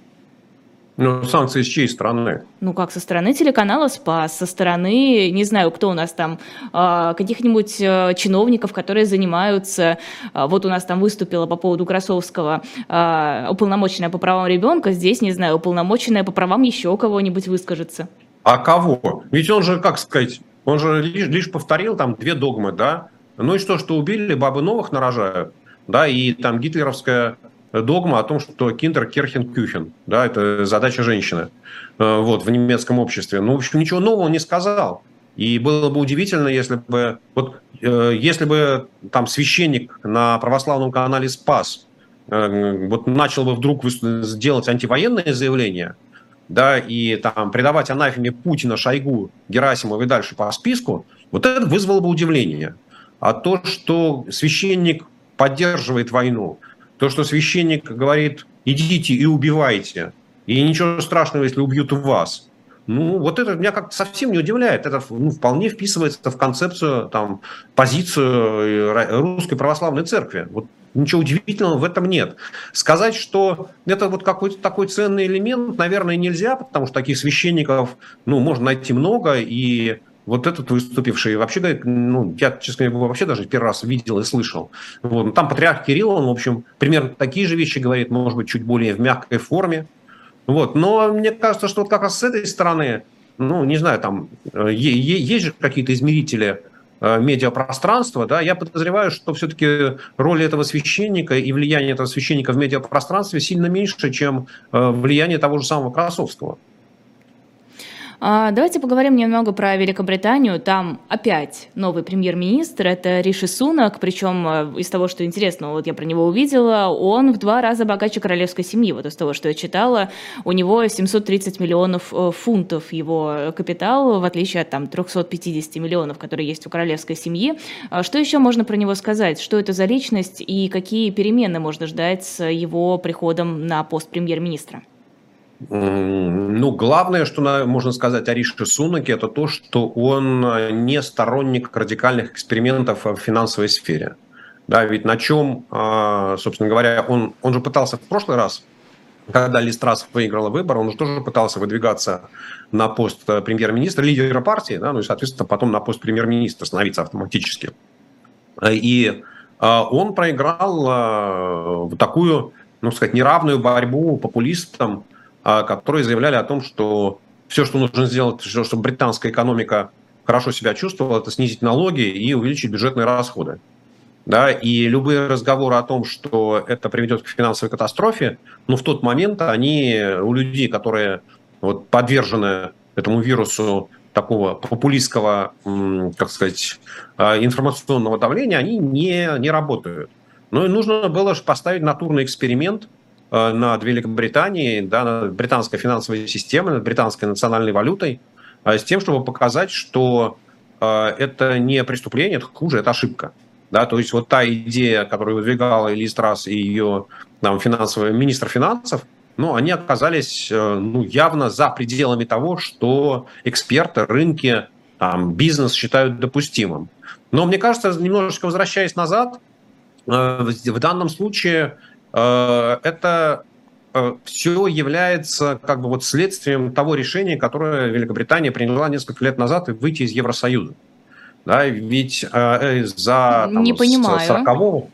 Ну, санкции с чьей стороны? Ну, как со стороны телеканала «Спас», со стороны, не знаю, кто у нас там, а, каких-нибудь э, чиновников, которые занимаются, а, вот у нас там выступила по поводу Красовского а, уполномоченная по правам ребенка, здесь, не знаю, уполномоченная по правам еще кого-нибудь выскажется. А кого? Ведь он же, как сказать, он же лишь, лишь повторил там две догмы, да? Ну и что, что убили, бабы новых нарожают, да, и там гитлеровская догма о том, что киндер керхен кюхен, да, это задача женщины, э, вот, в немецком обществе. Ну, в общем, ничего нового не сказал. И было бы удивительно, если бы, вот, э, если бы там священник на православном канале «Спас» э, вот начал бы вдруг сделать антивоенное заявление, да, и там предавать анафеме Путина, Шойгу, Герасимова и дальше по списку, вот это вызвало бы удивление. А то, что священник поддерживает войну, то, что священник говорит, идите и убивайте, и ничего страшного, если убьют вас, ну, вот это меня как-то совсем не удивляет. Это ну, вполне вписывается в концепцию, там, позицию э, русской православной церкви. Вот ничего удивительного в этом нет. Сказать, что это вот какой-то такой ценный элемент, наверное, нельзя, потому что таких священников, ну, можно найти много, и вот этот выступивший, вообще, ну, я, честно говоря, вообще даже первый раз видел и слышал. Вот. Ну, там патриарх Кирилл, он, в общем, примерно такие же вещи говорит, может быть, чуть более в мягкой форме. Вот. Но мне кажется, что вот как раз с этой стороны, ну, не знаю, там э, есть же какие-то измерители э, медиапространства, да, я подозреваю, что все-таки роль этого священника и влияние этого священника в медиапространстве сильно меньше, чем э, влияние того же самого Красовского. А, давайте поговорим немного про Великобританию. Там опять новый премьер-министр, это Риши Сунак, причем э, из того, что интересно, вот я про него увидела, он в два раза богаче королевской семьи. Вот из того, что я читала, у него 730 миллионов э, фунтов его капитал, в отличие от там 350 миллионов, которые есть у королевской семьи. А что еще можно про него сказать? Что это за личность и какие перемены можно ждать с его приходом на пост премьер-министра? Ну, главное, что можно сказать о Рише Сунаке, это то, что он не сторонник радикальных экспериментов в финансовой сфере. Да, ведь на чем, а, собственно говоря, он, он же пытался в прошлый раз, когда Листрас выиграла выбор, он же тоже пытался выдвигаться на пост премьер-министра, лидера партии, да, ну и, соответственно, потом на пост премьер-министра становиться автоматически. И он проиграл а, такую, ну, сказать, неравную борьбу популистам, которые заявляли о том, что все, что нужно сделать, чтобы британская экономика хорошо себя чувствовала, это снизить налоги и увеличить бюджетные расходы. Да, и любые разговоры о том, что это приведет к финансовой катастрофе, ну, в тот момент они у людей, которые вот, подвержены этому вирусу такого популистского, как сказать, а, информационного давления, они не, не работают. Ну и нужно было поставить натурный эксперимент – над Великобританией, да, над британской финансовой системой, над британской национальной валютой, э, с тем, чтобы показать, что э, это не преступление, это хуже, это ошибка. Да, то есть вот та идея, которую выдвигала Элис Трасс и ее там, финансовый министр финансов, ну, они оказались ну, явно за пределами того, что эксперты, рынки, там, бизнес считают допустимым. Но мне кажется, немножечко возвращаясь назад, в данном случае Э, это э, все является как бы вот следствием того решения, которое Великобритания приняла несколько лет назад и выйти из Евросоюза. Да, ведь э, за там, Не понимаю. 40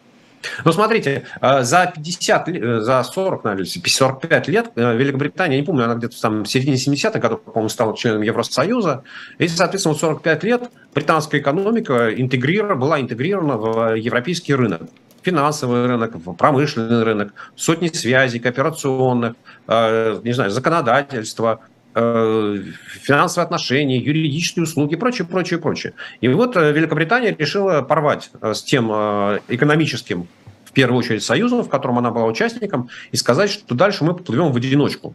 ну, смотрите, за 50, за 40, наверное, 45 лет Великобритания, я не помню, она где-то там в середине 70-х годов, по-моему, стала членом Евросоюза, и, соответственно, вот 45 лет британская экономика интегрирована, была интегрирована в европейский рынок финансовый рынок, промышленный рынок, сотни связей, кооперационных, э, не знаю, законодательство, э, финансовые отношения, юридические услуги прочее, прочее, прочее. И вот э, Великобритания решила порвать с тем экономическим, в первую очередь, союзом, в котором она была участником, и сказать, что дальше мы поплывем в одиночку.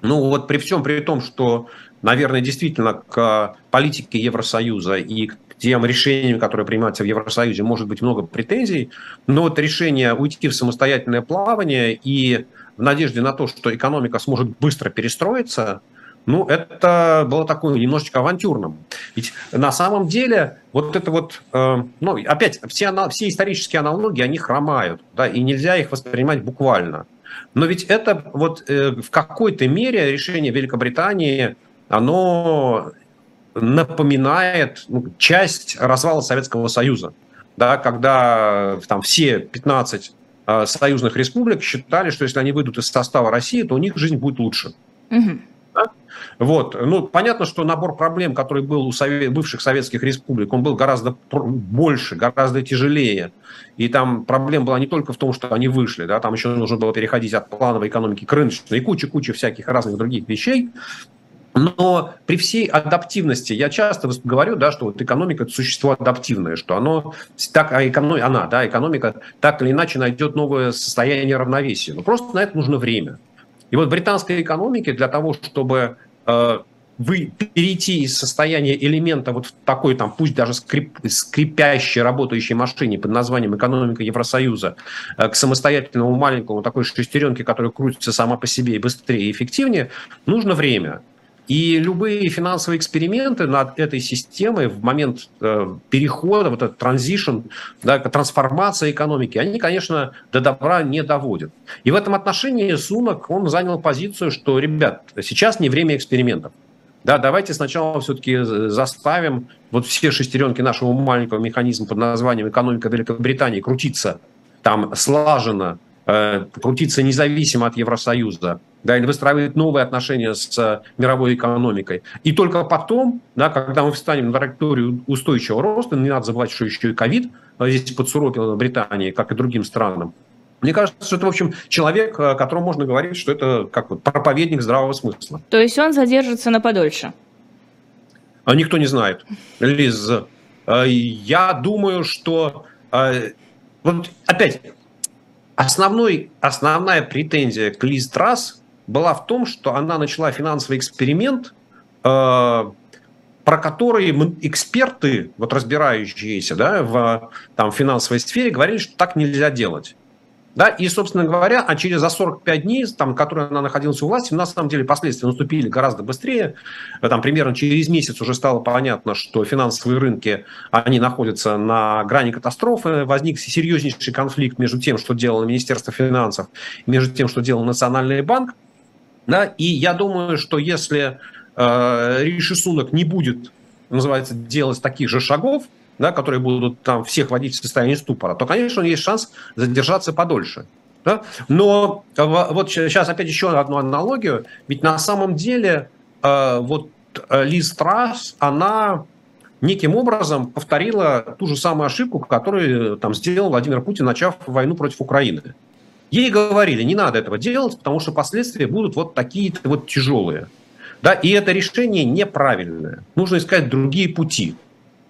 Ну вот при всем при том, что, наверное, действительно к политике Евросоюза и к тем решениям, которые принимаются в Евросоюзе, может быть много претензий, но вот решение уйти в самостоятельное плавание и в надежде на то, что экономика сможет быстро перестроиться, ну, это было такое немножечко авантюрным. Ведь на самом деле вот это вот, э, ну, опять, все, все исторические аналогии, они хромают, да, и нельзя их воспринимать буквально. Но ведь это вот э, в какой-то мере решение Великобритании, оно напоминает ну, часть развала Советского Союза, да, когда там все 15 э, союзных республик считали, что если они выйдут из состава России, то у них жизнь будет лучше. Угу. Да? Вот. Ну, понятно, что набор проблем, который был у совет, бывших советских республик, он был гораздо больше, гораздо тяжелее. И там проблема была не только в том, что они вышли, да, там еще нужно было переходить от плановой экономики к рыночной и куча-куча всяких разных других вещей. Но при всей адаптивности, я часто говорю, да, что вот экономика – это существо адаптивное, что оно, так, а она, да, экономика так или иначе найдет новое состояние равновесия. Но просто на это нужно время. И вот британской экономике для того, чтобы э, вы перейти из состояния элемента вот в такой там, пусть даже скрип, скрипящей работающей машине под названием экономика Евросоюза э, к самостоятельному маленькому такой шестеренке, которая крутится сама по себе и быстрее и эффективнее, нужно время. И любые финансовые эксперименты над этой системой в момент э, перехода, вот этот транзишн, да, трансформация экономики, они, конечно, до добра не доводят. И в этом отношении Сунок, он занял позицию, что, ребят, сейчас не время экспериментов. Да, давайте сначала все-таки заставим вот все шестеренки нашего маленького механизма под названием экономика Великобритании крутиться там слаженно, э, крутиться независимо от Евросоюза, да, или выстраивать новые отношения с э, мировой экономикой. И только потом, да, когда мы встанем на траекторию устойчивого роста, не надо забывать, что еще и ковид э, здесь подсуропил Британии, как и другим странам, мне кажется, что это, в общем, человек, о котором можно говорить, что это как вот проповедник здравого смысла. То есть он задержится на подольше? А никто не знает. Лиз, я думаю, что... Вот опять, основной, основная претензия к Лиз Трасс была в том, что она начала финансовый эксперимент, э, про который эксперты, вот разбирающиеся да, в там, финансовой сфере, говорили, что так нельзя делать. Да, и, собственно говоря, а через за 45 дней, там, которые она находилась у власти, на самом деле последствия наступили гораздо быстрее. Там, примерно через месяц уже стало понятно, что финансовые рынки, они находятся на грани катастрофы. Возник серьезнейший конфликт между тем, что делало Министерство финансов, и между тем, что делал Национальный банк. Да, и я думаю, что если э, Риши Сунок не будет, называется, делать таких же шагов, да, которые будут там всех вводить в состояние ступора, то, конечно, есть шанс задержаться подольше. Да? Но вот сейчас опять еще одну аналогию. Ведь на самом деле э, вот э, Лиз Трасс, она неким образом повторила ту же самую ошибку, которую там сделал Владимир Путин, начав войну против Украины. Ей говорили, не надо этого делать, потому что последствия будут вот такие вот тяжелые. Да, и это решение неправильное. Нужно искать другие пути.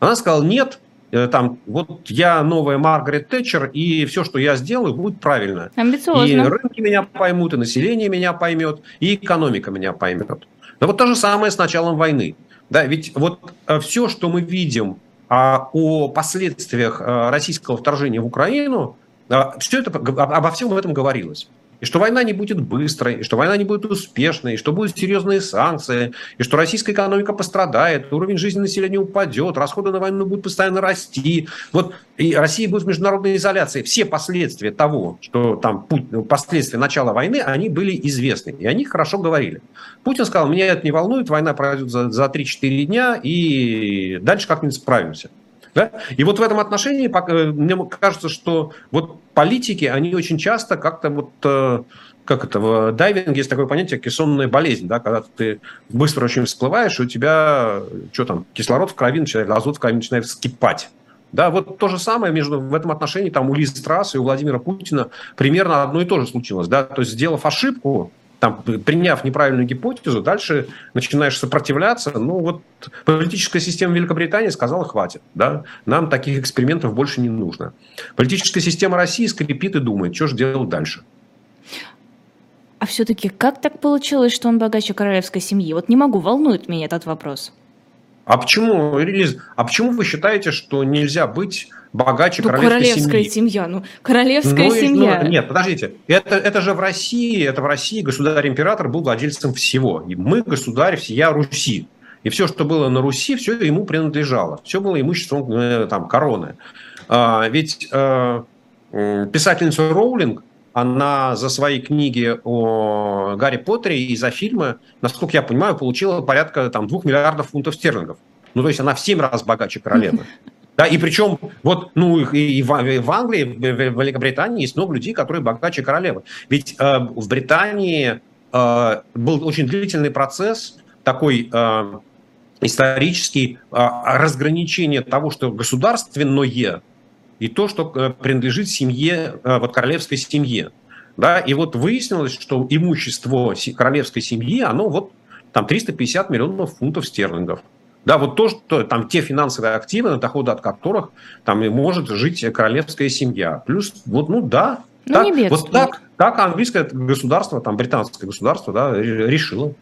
Она сказала, нет, э, там, вот я новая Маргарет Тэтчер, и все, что я сделаю, будет правильно. Амбициозно. И рынки меня поймут, и население меня поймет, и экономика меня поймет. Но вот то же самое с началом войны. Да, ведь вот э, все, что мы видим а, о последствиях а, российского вторжения в Украину, а, все это, обо всем этом говорилось и что война не будет быстрой, и что война не будет успешной, и что будут серьезные санкции, и что российская экономика пострадает, уровень жизни населения упадет, расходы на войну будут постоянно расти. Вот и Россия будет в международной изоляции. Все последствия того, что там последствия начала войны, они были известны, и они хорошо говорили. Путин сказал, меня это не волнует, война пройдет за, за 3-4 дня, и дальше как-нибудь справимся. Да? И вот в этом отношении э, мне кажется, что вот политики, они очень часто как-то вот э, как это, в дайвинге есть такое понятие кессонная болезнь, да, когда ты быстро очень всплываешь, и у тебя, что там, кислород в крови начинает, азот в крови начинает вскипать. Да, вот то же самое между, в этом отношении там у Лиз Трасс и у Владимира Путина примерно одно и то же случилось. Да? То есть, сделав ошибку, там, приняв неправильную гипотезу, дальше начинаешь сопротивляться. Ну, вот политическая система Великобритании сказала, хватит, да, нам таких экспериментов больше не нужно. Политическая система России скрипит и думает, что же делать дальше. А все-таки как так получилось, что он богаче королевской семьи? Вот не могу, волнует меня этот вопрос. А почему, Релиз, а почему вы считаете, что нельзя быть богаче ну, королевской, королевская семьи? семья, ну, королевская ну, семья. Ну, нет, подождите, это, это же в России, это в России государь-император был владельцем всего. И мы государь всея Руси. И все, что было на Руси, все ему принадлежало. Все было имуществом э, там, короны. А, ведь а, писательница Роулинг, она за свои книги о Гарри Поттере и за фильмы, насколько я понимаю, получила порядка там, 2 миллиардов фунтов стерлингов. Ну, то есть она в 7 раз богаче королевы. Да, и причем вот, ну, и в, в Англии, в Великобритании есть много людей, которые богаче королевы. Ведь э, в Британии э, был очень длительный процесс такой э, исторический э, разграничения того, что государственное и то, что э, принадлежит семье, э, вот королевской семье. Да, и вот выяснилось, что имущество королевской семьи, оно вот там 350 миллионов фунтов стерлингов. Да, вот то, что там те финансовые активы, на доходы от которых там и может жить королевская семья. Плюс, вот, ну да, ну, так, вот так, так английское государство, там британское государство, да, решило.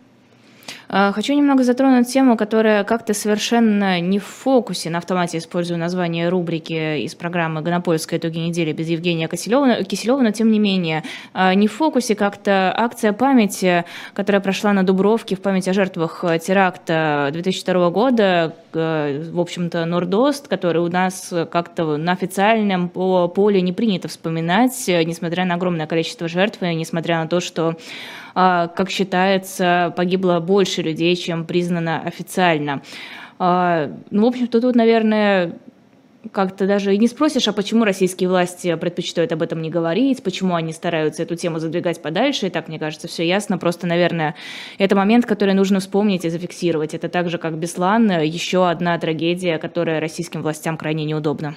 А, хочу немного затронуть тему, которая как-то совершенно не в фокусе. На автомате использую название рубрики из программы «Гонопольская итоги недели» без Евгения Киселева, Киселева но тем не менее а, не в фокусе как-то акция памяти, которая прошла на Дубровке в память о жертвах теракта 2002 года, в общем-то, Нордост, который у нас как-то на официальном поле не принято вспоминать, несмотря на огромное количество жертв, и несмотря на то, что а, как считается, погибло больше людей, чем признано официально. А, ну, в общем-то, тут, наверное, как-то даже и не спросишь, а почему российские власти предпочитают об этом не говорить, почему они стараются эту тему задвигать подальше, и так, мне кажется, все ясно. Просто, наверное, это момент, который нужно вспомнить и зафиксировать. Это так же, как Беслан, еще одна трагедия, которая российским властям крайне неудобна.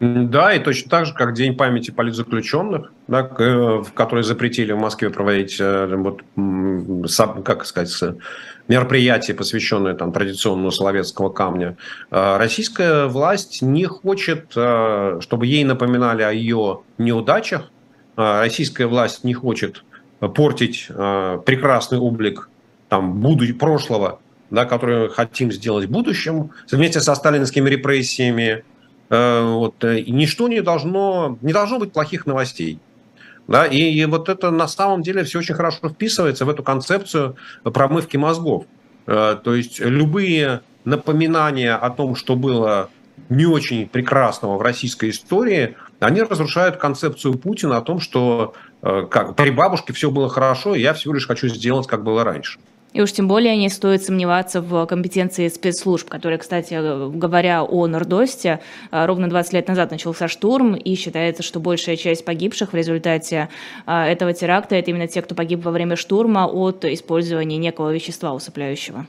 Да, и точно так же, как День памяти политзаключенных, да, который запретили в Москве проводить, э, вот, как сказать, мероприятия, посвященные там, традиционному словецкого камня. Э, российская власть не хочет, э, чтобы ей напоминали о ее неудачах. Российская власть не хочет портить прекрасный облик там, буду, прошлого, да, который хотим сделать в будущем, вместе со сталинскими репрессиями, Э, вот, э, ничто не должно, не должно быть плохих новостей. Да, и, и вот это на самом деле все очень хорошо вписывается в эту концепцию промывки мозгов. Э, то есть любые напоминания о том, что было не очень прекрасного в российской истории, они разрушают концепцию Путина о том, что как, при бабушке все было хорошо, и я всего лишь хочу сделать, как было раньше. И уж тем более не стоит сомневаться в компетенции спецслужб, которые, кстати, говоря о Нордосте, а, ровно 20 лет назад начался штурм, и считается, что большая часть погибших в результате а, этого теракта – это именно те, кто погиб во время штурма от использования некого вещества усыпляющего.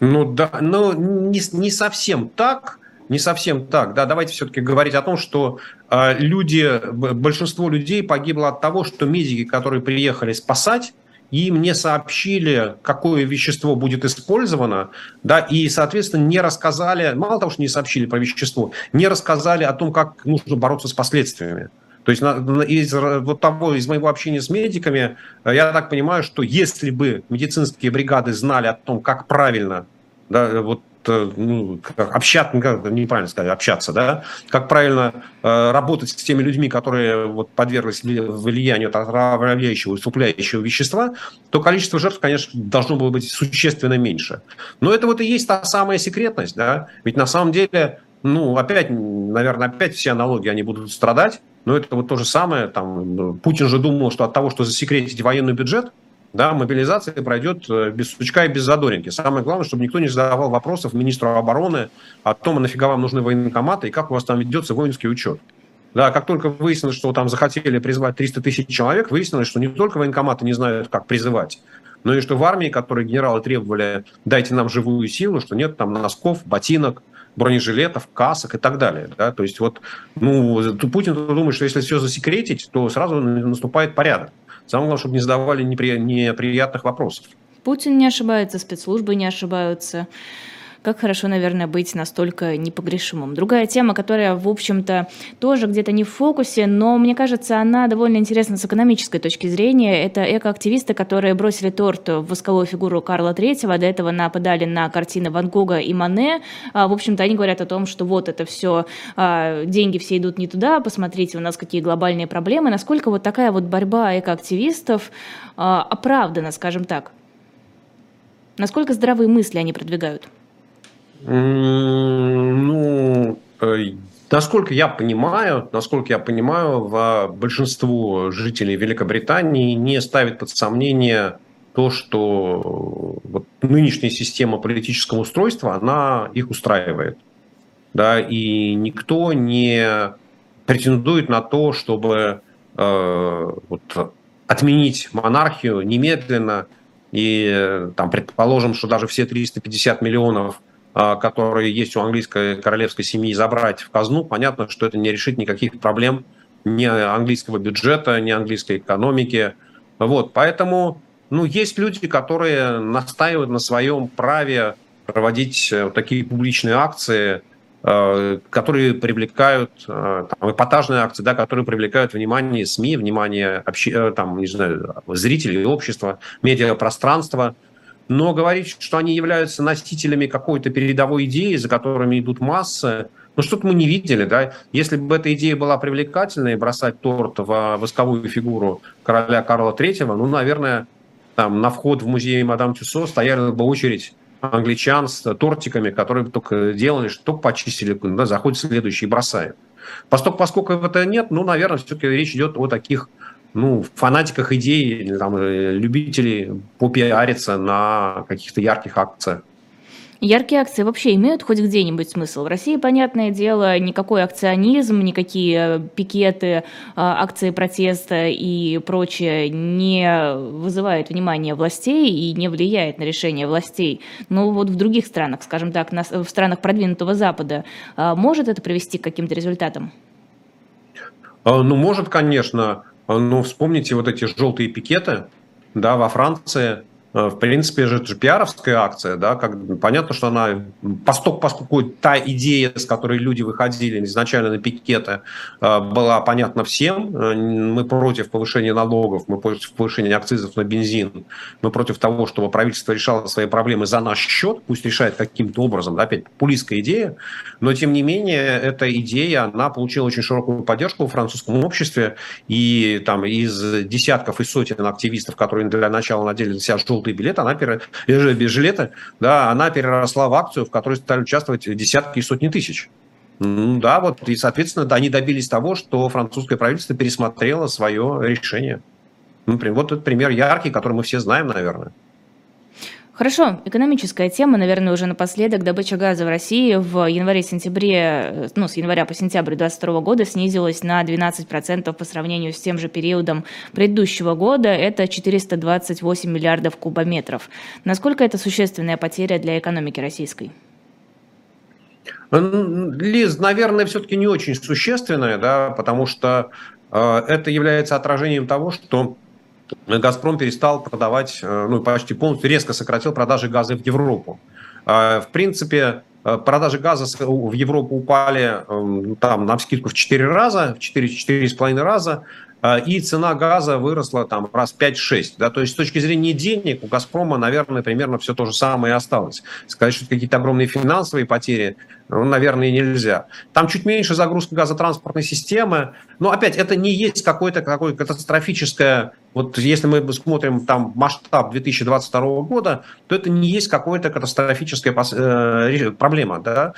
Ну да, но не, не совсем так, не совсем так. Да, давайте все-таки говорить о том, что э, люди, большинство людей погибло от того, что медики, которые приехали спасать, и мне сообщили, какое вещество будет использовано, да, и, соответственно, не рассказали, мало того, что не сообщили про вещество, не рассказали о том, как нужно бороться с последствиями. То есть из вот того, из моего общения с медиками, э, я так понимаю, что если бы медицинские бригады знали о том, как правильно да, вот ну, общаться, ну, неправильно сказать, общаться, да, как правильно э, работать с теми людьми, которые вот, подверглись влиянию отравляющего, усыпляющего вещества, то количество жертв, конечно, должно было быть существенно меньше. Но это вот и есть та самая секретность, да, ведь на самом деле, ну, опять, наверное, опять все аналогии, они будут страдать, но это вот то же самое, там, Путин же думал, что от того, что засекретить военный бюджет, да, мобилизация пройдет э, без сучка и без задоринки. Самое главное, чтобы никто не задавал вопросов министру обороны о том, а нафига вам нужны военкоматы и как у вас там ведется воинский учет. Да, как только выяснилось, что там захотели призвать 300 тысяч человек, выяснилось, что не только военкоматы не знают, как призывать, но и что в армии, которые генералы требовали, дайте нам живую силу, что нет там носков, ботинок, бронежилетов, касок и так далее. Да? То есть вот, ну, Путин думает, что если все засекретить, то сразу наступает порядок. Самое главное, чтобы не задавали непри... неприятных вопросов. Путин не ошибается, спецслужбы не ошибаются. Как хорошо, наверное, быть настолько непогрешимым. Другая тема, которая, в общем-то, тоже где-то не в фокусе, но мне кажется, она довольно интересна с экономической точки зрения. Это экоактивисты, которые бросили торт в восковую фигуру Карла III, до этого нападали на картины Ван Гога и Мане. А, в общем-то, они говорят о том, что вот это все, а, деньги все идут не туда, посмотрите, у нас какие глобальные проблемы. Насколько вот такая вот борьба экоактивистов а, оправдана, скажем так? Насколько здравые мысли они продвигают? Ну, э, насколько я понимаю, насколько я понимаю, в большинство жителей Великобритании не ставит под сомнение то, что вот нынешняя система политического устройства, она их устраивает. Да, и никто не претендует на то, чтобы э, вот, отменить монархию немедленно. И там, предположим, что даже все 350 миллионов которые есть у английской королевской семьи, забрать в казну, понятно, что это не решит никаких проблем ни английского бюджета, ни английской экономики. Вот, поэтому ну, есть люди, которые настаивают на своем праве проводить э, такие публичные акции, э, которые привлекают, э, там, эпатажные акции, да, которые привлекают внимание СМИ, внимание обще, там, не знаю, зрителей, общества, медиапространства – но говорить, что они являются носителями какой-то передовой идеи, за которыми идут массы, ну что-то мы не видели, да. Если бы эта идея была привлекательной, бросать торт в восковую фигуру короля Карла III, ну, наверное, там на вход в музей Мадам Тюсо стояла бы очередь англичан с тортиками, которые бы только делали, что только почистили, да, заходят следующие и бросают. Поскольку, поскольку этого нет, ну, наверное, все-таки речь идет о таких ну, фанатиках идей, там, э, любителей попиариться на каких-то ярких акциях. Яркие акции вообще имеют хоть где-нибудь смысл? В России, понятное дело, никакой акционизм, никакие пикеты, а, акции протеста и прочее не вызывают внимания властей и не влияет на решение властей. Но вот в других странах, скажем так, в странах продвинутого Запада, а, может это привести к каким-то результатам? А, ну, может, конечно. Но вспомните вот эти желтые пикеты, да, во Франции, в принципе, же это же пиаровская акция, да, как, понятно, что она, поскольку, поскольку та идея, с которой люди выходили изначально на пикеты, э, была понятна всем, э, мы против повышения налогов, мы против повышения акцизов на бензин, мы против того, чтобы правительство решало свои проблемы за наш счет, пусть решает каким-то образом, да, опять популистская идея, но тем не менее эта идея, она получила очень широкую поддержку в французском обществе, и там из десятков и сотен активистов, которые для начала надели на себя желтые желтый билет, она пере... без жилета, да, она переросла в акцию, в которой стали участвовать десятки и сотни тысяч. Ну, да, вот, и, соответственно, да, они добились того, что французское правительство пересмотрело свое решение. Ну, вот этот пример яркий, который мы все знаем, наверное. Хорошо, экономическая тема, наверное, уже напоследок. Добыча газа в России в январе-сентябре, ну, с января по сентябрь 2022 года снизилась на 12% по сравнению с тем же периодом предыдущего года. Это 428 миллиардов кубометров. Насколько это существенная потеря для экономики российской? Лиз, наверное, все-таки не очень существенная, да, потому что э, это является отражением того, что «Газпром» перестал продавать, э, ну, почти полностью резко сократил продажи газа в Европу. А, в принципе, э, продажи газа в Европу упали эм, там на скидку в 4 раза, в 4-4,5 раза, и цена газа выросла там раз 5-6. Да? То есть с точки зрения денег у «Газпрома», наверное, примерно все то же самое и осталось. Сказать, что какие-то огромные финансовые потери, ну, наверное, нельзя. Там чуть меньше загрузка газотранспортной системы, но опять это не есть какое-то какое катастрофическое, вот если мы смотрим там масштаб 2022 года, то это не есть какая-то катастрофическая э, проблема. Да?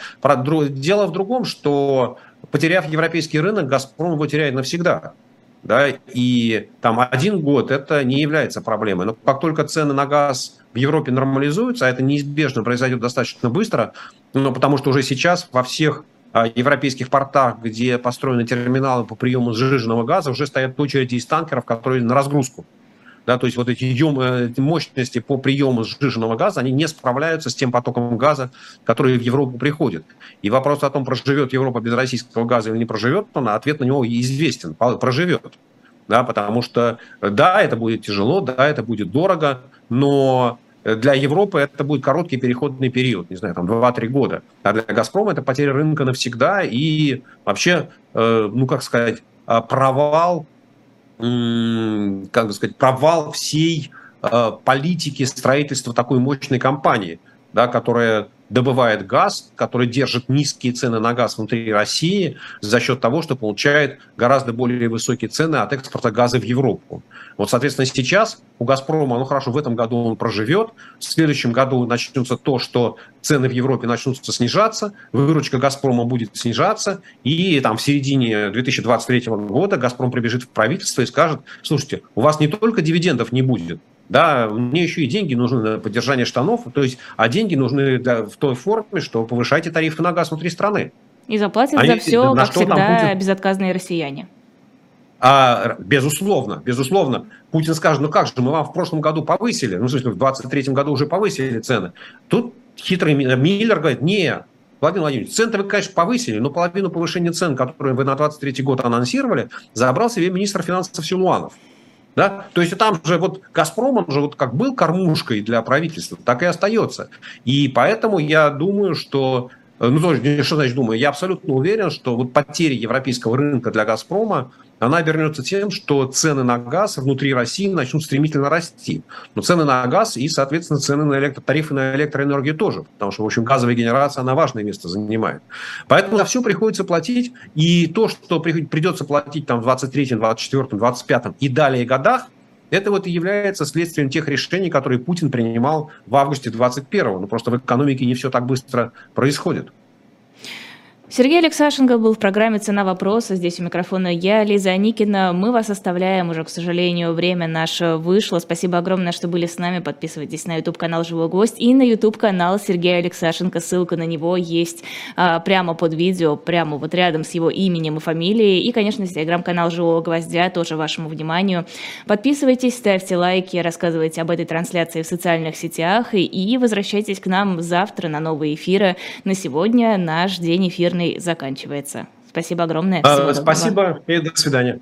Дело в другом, что потеряв европейский рынок, «Газпром» его теряет навсегда да, и там один год это не является проблемой. Но как только цены на газ в Европе нормализуются, а это неизбежно произойдет достаточно быстро, ну, потому что уже сейчас во всех а, европейских портах, где построены терминалы по приему сжиженного газа, уже стоят очереди из танкеров, которые на разгрузку. Да, то есть вот эти э, мощности по приему сжиженного газа, они не справляются с тем потоком газа, который в Европу приходит. И вопрос о том, проживет Европа без российского газа или не проживет, он, ответ на него известен, проживет. Да, потому что, да, это будет тяжело, да, это будет дорого, но для Европы это будет короткий переходный период, не знаю, там 2-3 года. А для «Газпрома» это потеря рынка навсегда и вообще, э, ну, как сказать, э, провал как бы сказать, провал всей э, политики строительства такой мощной компании, да, которая добывает газ, который держит низкие цены на газ внутри России за счет того, что получает гораздо более высокие цены от экспорта газа в Европу. Вот, соответственно, сейчас у «Газпрома», ну хорошо, в этом году он проживет, в следующем году начнется то, что цены в Европе начнутся снижаться, выручка «Газпрома» будет снижаться, и там в середине 2023 года «Газпром» прибежит в правительство и скажет, слушайте, у вас не только дивидендов не будет, да, мне еще и деньги нужны на поддержание штанов, то есть, а деньги нужны для, в той форме, что повышайте тарифы на газ внутри страны. И заплатят Они, за все, как всегда, безотказные россияне. А, безусловно, безусловно. Путин скажет, ну как же, мы вам в прошлом году повысили, ну, в смысле, в 23 году уже повысили цены. Тут хитрый Миллер говорит, не, Владимир Владимирович, цены вы, конечно, повысили, но половину повышения цен, которые вы на 23 год анонсировали, забрал себе министр финансов Силуанов. Да? То есть там же вот «Газпром», он же вот как был кормушкой для правительства, так и остается. И поэтому я думаю, что э, ну, тоже, что значит думаю? Я абсолютно уверен, что вот потеря европейского рынка для «Газпрома», она обернется тем, что цены на газ внутри России начнут стремительно расти. Но цены на газ и, соответственно, цены на электро, тарифы на электроэнергию тоже, потому что, в общем, газовая генерация, она важное место занимает. Поэтому за все приходится платить, и то, что придется платить там в 23, 24, 25 и далее годах, это вот и является следствием тех решений, которые Путин принимал в августе 21 Но просто в экономике не все так быстро происходит. Сергей Алексашенко был в программе «Цена вопроса». Здесь у микрофона я, Лиза Аникина. Мы вас оставляем. Уже, к сожалению, время наше вышло. Спасибо огромное, что были с нами. Подписывайтесь на YouTube-канал «Живой гость» и на YouTube-канал Сергея Алексашенко. Ссылка на него есть а, прямо под видео, прямо вот рядом с его именем и фамилией. И, конечно, Телеграм-канал «Живого гвоздя» тоже вашему вниманию. Подписывайтесь, ставьте лайки, рассказывайте об этой трансляции в социальных сетях и, и возвращайтесь к нам завтра на новые эфиры. На сегодня наш день эфирный заканчивается. Спасибо огромное. А, спасибо и до свидания.